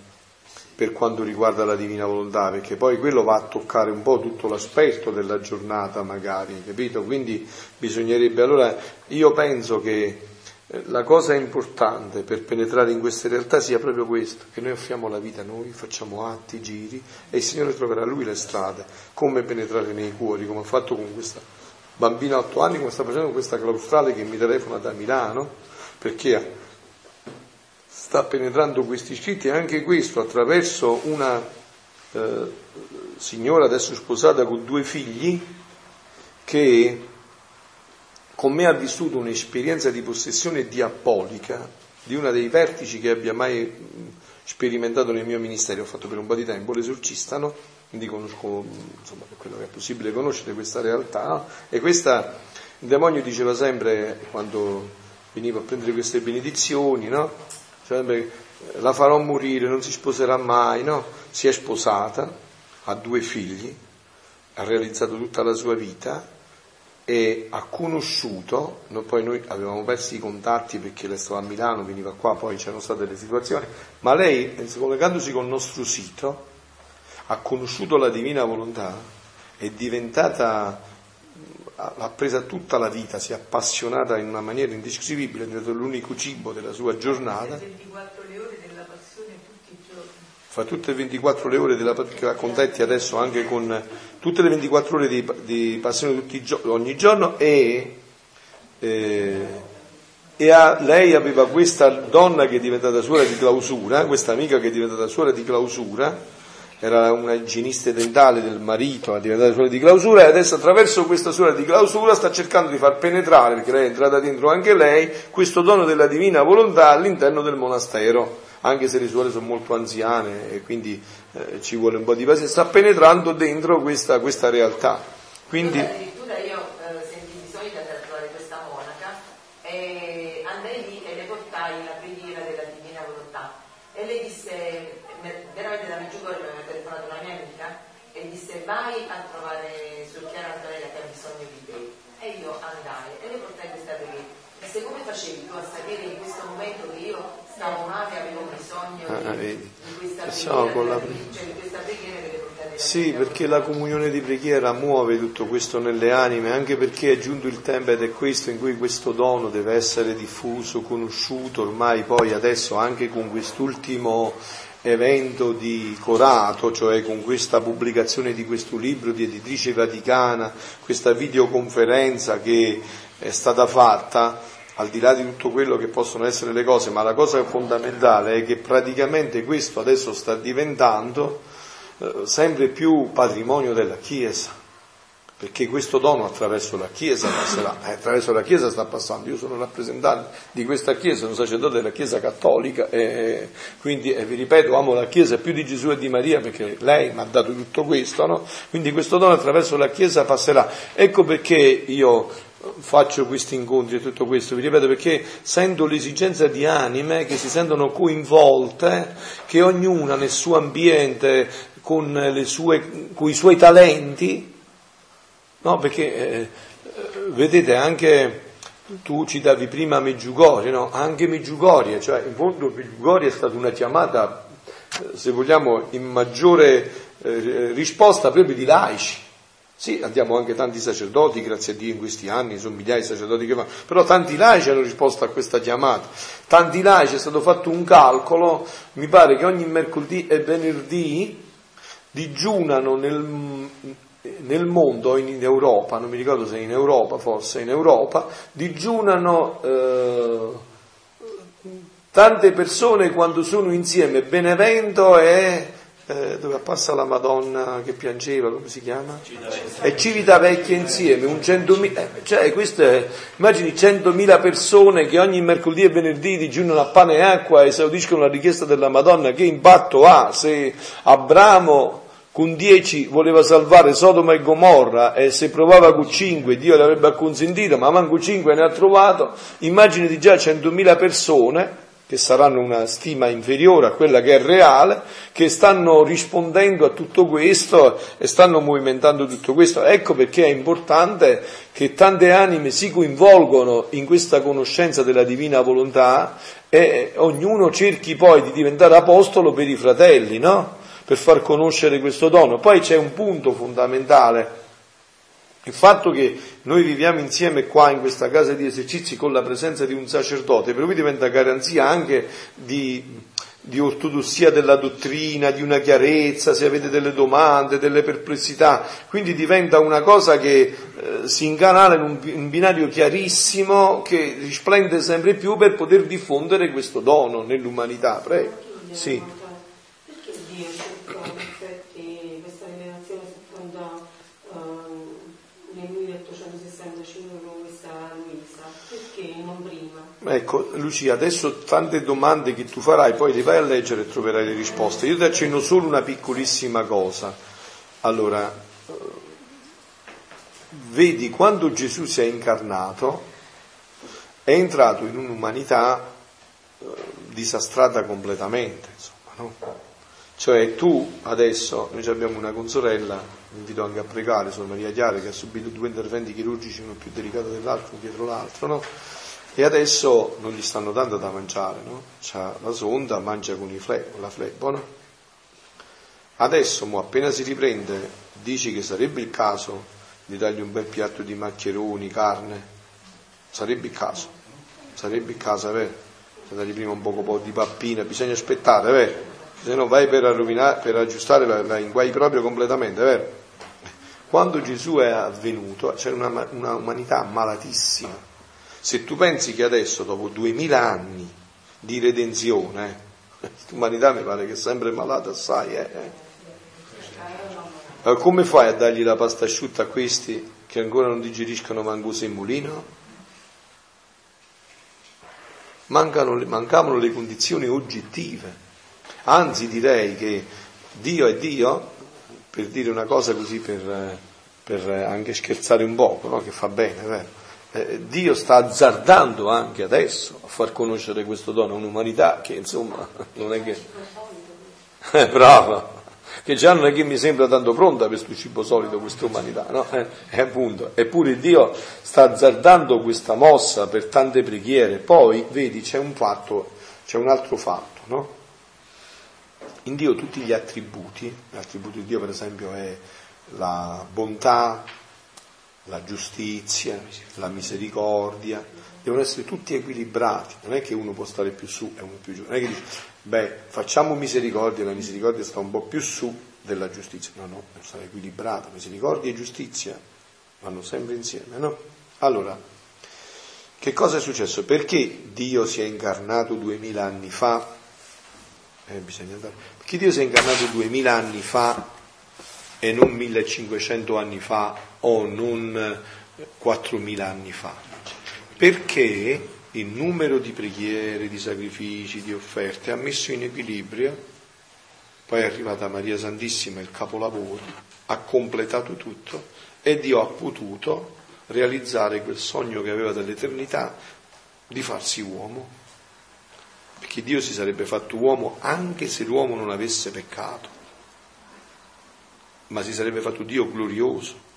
per quanto riguarda la divina volontà, perché poi quello va a toccare un po' tutto l'aspetto della giornata magari, capito? Quindi bisognerebbe allora, io penso che eh, la cosa importante per penetrare in queste realtà sia proprio questo, che noi offriamo la vita noi, facciamo atti, giri e il Signore troverà Lui le strade, come penetrare nei cuori, come ha fatto con questa bambina a 8 anni, come sta facendo con questa claustrale che mi telefona da Milano, perché sta penetrando questi scritti e anche questo attraverso una eh, signora adesso sposata con due figli che con me ha vissuto un'esperienza di possessione diabolica di una dei vertici che abbia mai mh, sperimentato nel mio ministero, ho fatto per un po' di tempo l'esorcista, no? quindi conosco insomma, quello che è possibile conoscere questa realtà, no? e questa, il demonio diceva sempre quando veniva a prendere queste benedizioni, no? Cioè, la farò morire, non si sposerà mai, no? Si è sposata, ha due figli, ha realizzato tutta la sua vita e ha conosciuto, no, poi noi avevamo perso i contatti perché lei stava a Milano, veniva qua, poi c'erano state le situazioni, ma lei, collegandosi col nostro sito, ha conosciuto la divina volontà, è diventata, ha ha presa tutta la vita, si è appassionata in una maniera indescrivibile, è diventato l'unico cibo della sua giornata. 24 le ore della passione tutti i giorni. fa tutte le 24 le ore della che va con Tetti adesso anche con tutte le 24 ore di, di passione tutti gio- ogni giorno e, eh, e ha- lei aveva questa donna che è diventata suora di clausura, questa amica che è diventata suora di clausura, era una igienista dentale del marito, è diventata suora di clausura e adesso attraverso questa suora di clausura sta cercando di far penetrare, perché lei è entrata dentro anche lei, questo dono della divina volontà all'interno del monastero anche se le suore sono molto anziane e quindi eh, ci vuole un po' di pazienza, sta penetrando dentro questa, questa realtà. Quindi, Addirittura io eh, sentii bisogno di andare a trovare questa monaca e andai lì e le portai la preghiera della divina volontà. E lei disse, me- veramente da Meggiugorje mi aveva telefonato una mia amica e disse vai a trovare Sor Chiara Antonella che ha bisogno di te. E io andai e le portai questa preghiera. E se come facevi tu a sapere in questo momento che io stavo male e avevo bisogno Ah, di, vedi. di questa preghiera, con la cioè di questa preghiera che le portai sì, perché la comunione di preghiera muove tutto questo nelle anime, anche perché è giunto il tempo ed è questo in cui questo dono deve essere diffuso, conosciuto, ormai poi adesso anche con quest'ultimo evento di Corato, cioè con questa pubblicazione di questo libro di editrice vaticana, questa videoconferenza che è stata fatta, al di là di tutto quello che possono essere le cose, ma la cosa fondamentale è che praticamente questo adesso sta diventando eh, sempre più patrimonio della Chiesa perché questo dono attraverso la Chiesa passerà, eh, attraverso la Chiesa sta passando, io sono rappresentante di questa Chiesa, sono sacerdote della Chiesa cattolica e quindi eh, vi ripeto amo la Chiesa più di Gesù e di Maria perché lei mi ha dato tutto questo, no? quindi questo dono attraverso la Chiesa passerà. Ecco perché io faccio questi incontri e tutto questo, vi ripeto perché sento l'esigenza di anime che si sentono coinvolte, che ognuna nel suo ambiente, con, sue, con i suoi talenti, No, perché eh, vedete anche tu citavi prima Meggiugorie, no? Anche Meggiugorie, cioè in fondo Meggiugorie è stata una chiamata, eh, se vogliamo, in maggiore eh, risposta proprio di laici. Sì, abbiamo anche tanti sacerdoti, grazie a Dio in questi anni, sono migliaia di sacerdoti che fanno, però tanti laici hanno risposto a questa chiamata. Tanti laici è stato fatto un calcolo, mi pare che ogni mercoledì e venerdì digiunano nel, nel mondo, in Europa, non mi ricordo se in Europa, forse in Europa, digiunano eh, tante persone quando sono insieme, Benevento e eh, dove passa la Madonna che piangeva, come si chiama? Civitavecchia. E Civitavecchia insieme, un centomila, eh, cioè queste, immagini centomila persone che ogni mercoledì e venerdì digiunano a pane e acqua e esaudiscono la richiesta della Madonna, che impatto ha se Abramo con dieci voleva salvare Sodoma e Gomorra e se provava con cinque Dio l'avrebbe acconsentito, ma manco cinque ne ha trovato, immaginati già centomila persone, che saranno una stima inferiore a quella che è reale, che stanno rispondendo a tutto questo e stanno movimentando tutto questo. Ecco perché è importante che tante anime si coinvolgono in questa conoscenza della divina volontà e ognuno cerchi poi di diventare apostolo per i fratelli, no? Per far conoscere questo dono. Poi c'è un punto fondamentale, il fatto che noi viviamo insieme qua in questa casa di esercizi con la presenza di un sacerdote, per cui diventa garanzia anche di, di ortodossia della dottrina, di una chiarezza, se avete delle domande, delle perplessità, quindi diventa una cosa che eh, si incanala in un, un, binario chiarissimo che risplende sempre più per poter diffondere questo dono nell'umanità. Prego. Sì. Ecco, Lucia, adesso tante domande che tu farai, poi le vai a leggere e troverai le risposte. Io ti accenno solo una piccolissima cosa. Allora, eh, vedi, quando Gesù si è incarnato, è entrato in un'umanità eh, disastrata completamente, insomma, no? Cioè tu adesso, noi abbiamo una consorella, vi invito anche a pregare, sono Maria Chiara, che ha subito due interventi chirurgici, uno più delicato dell'altro, dietro l'altro, no? E adesso non gli stanno dando da mangiare, no? C'ha la sonda, mangia con, fle- con la flebo, no? Adesso, mo, appena si riprende, dici che sarebbe il caso di dargli un bel piatto di maccheroni, carne? Sarebbe il caso, sarebbe il caso, è vero? Se dargli prima un poco di pappina, bisogna aspettare, è vero? Se no vai per, per aggiustare la, la inguai proprio completamente, è vero? Quando Gesù è avvenuto c'era una, una umanità malatissima, se tu pensi che adesso, dopo duemila anni di redenzione, eh, l'umanità mi pare che è sempre malata assai, eh? eh? come fai a dargli la pasta asciutta a questi che ancora non digeriscono manco semolino? Mancano, mancavano le condizioni oggettive. Anzi direi che Dio è Dio, per dire una cosa così per, per anche scherzare un poco, no? che fa bene, vero? Eh, Dio sta azzardando anche adesso a far conoscere questo dono a un'umanità che insomma non è che... Eh, bravo! Che già non è che mi sembra tanto pronta per questo cibo solido, questa umanità, no? Eh, eh, appunto. Eppure Dio sta azzardando questa mossa per tante preghiere. Poi, vedi, c'è un fatto, c'è un altro fatto, no? In Dio tutti gli attributi, l'attributo di Dio per esempio è la bontà, la giustizia, la misericordia, devono essere tutti equilibrati, non è che uno può stare più su e uno più giù, non è che dice, beh, facciamo misericordia, la misericordia sta un po' più su della giustizia, no, no, deve stare equilibrata, misericordia e giustizia vanno sempre insieme, no? Allora, che cosa è successo? Perché Dio si è incarnato duemila anni fa? Eh, bisogna andare. Perché Dio si è incarnato duemila anni fa e non 1500 anni fa o non 4000 anni fa? Perché il numero di preghiere, di sacrifici, di offerte ha messo in equilibrio, poi è arrivata Maria Santissima, il capolavoro, ha completato tutto e Dio ha potuto realizzare quel sogno che aveva dall'eternità di farsi uomo. Perché Dio si sarebbe fatto uomo anche se l'uomo non avesse peccato, ma si sarebbe fatto Dio glorioso,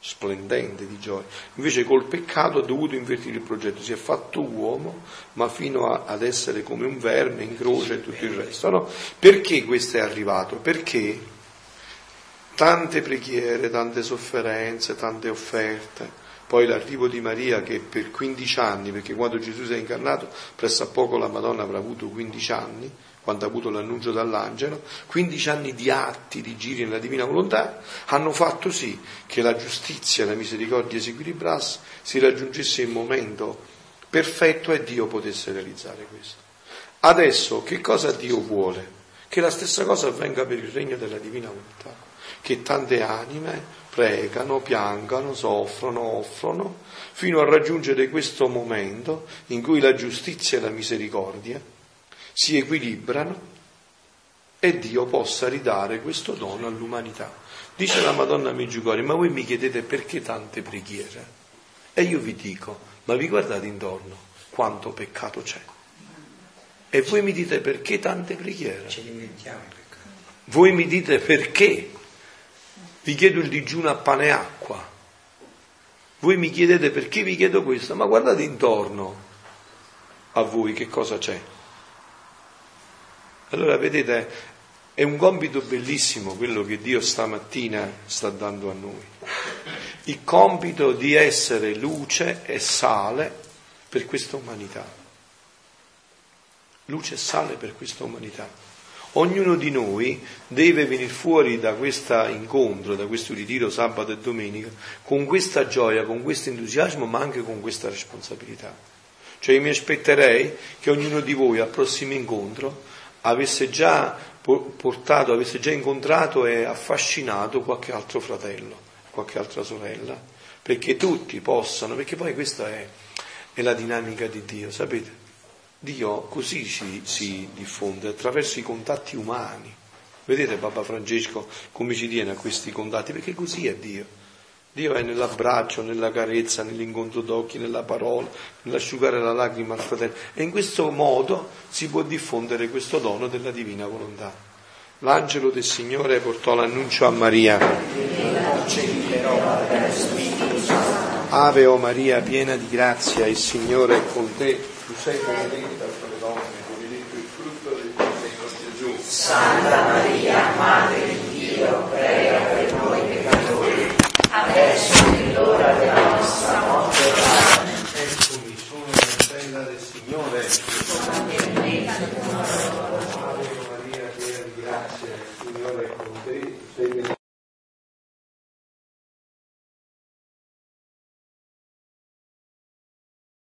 splendente di gioia. Invece col peccato ha dovuto invertire il progetto, si è fatto uomo, ma fino a, ad essere come un verme in croce e tutto il resto. No? Perché questo è arrivato? Perché tante preghiere, tante sofferenze, tante offerte, poi l'arrivo di Maria che per 15 anni, perché quando Gesù si è incarnato, presso a poco la Madonna avrà avuto 15 anni, quando ha avuto l'annuncio dall'angelo, 15 anni di atti, di giri nella divina volontà, hanno fatto sì che la giustizia e la misericordia si equilibrasse, si raggiungesse il momento perfetto e Dio potesse realizzare questo. Adesso che cosa Dio vuole? Che la stessa cosa avvenga per il regno della divina volontà, che tante anime pregano, piangano, soffrono, offrono, fino a raggiungere questo momento in cui la giustizia e la misericordia si equilibrano e Dio possa ridare questo dono all'umanità. Dice la Madonna Meggiugori, ma voi mi chiedete perché tante preghiere? E io vi dico, ma vi guardate intorno quanto peccato c'è. E voi mi dite perché tante preghiere? Ci dimentichiamo il peccato. Voi mi dite perché vi chiedo il digiuno a pane e acqua. Voi mi chiedete perché vi chiedo questo, ma guardate intorno a voi che cosa c'è. Allora vedete, è un compito bellissimo quello che Dio stamattina sta dando a noi. Il compito di essere luce e sale per questa umanità. Luce e sale per questa umanità. Ognuno di noi deve venire fuori da questo incontro, da questo ritiro sabato e domenica, con questa gioia, con questo entusiasmo, ma anche con questa responsabilità. Cioè io mi aspetterei che ognuno di voi al prossimo incontro avesse già portato, avesse già incontrato e affascinato qualche altro fratello, qualche altra sorella, perché tutti possano, perché poi questa è, è la dinamica di Dio, sapete? Dio così si, si, diffonde attraverso i contatti umani. Vedete Papa Francesco come ci tiene a questi contatti? Perché così è Dio. Dio è nell'abbraccio, nella carezza, nell'incontro d'occhi, nella parola, nell'asciugare la lacrima al fratello. E in questo modo si può diffondere questo dono della divina volontà. L'angelo del Signore portò l'annuncio a Maria. Ave o Maria, piena di grazia, il Signore è con te tu sei benedetta tra le donne, benedetto il frutto del tuo seno Gesù. Santa Maria, Madre di Dio, prega adesso è l'ora della nostra morte. Eccomi, sono la del Signore.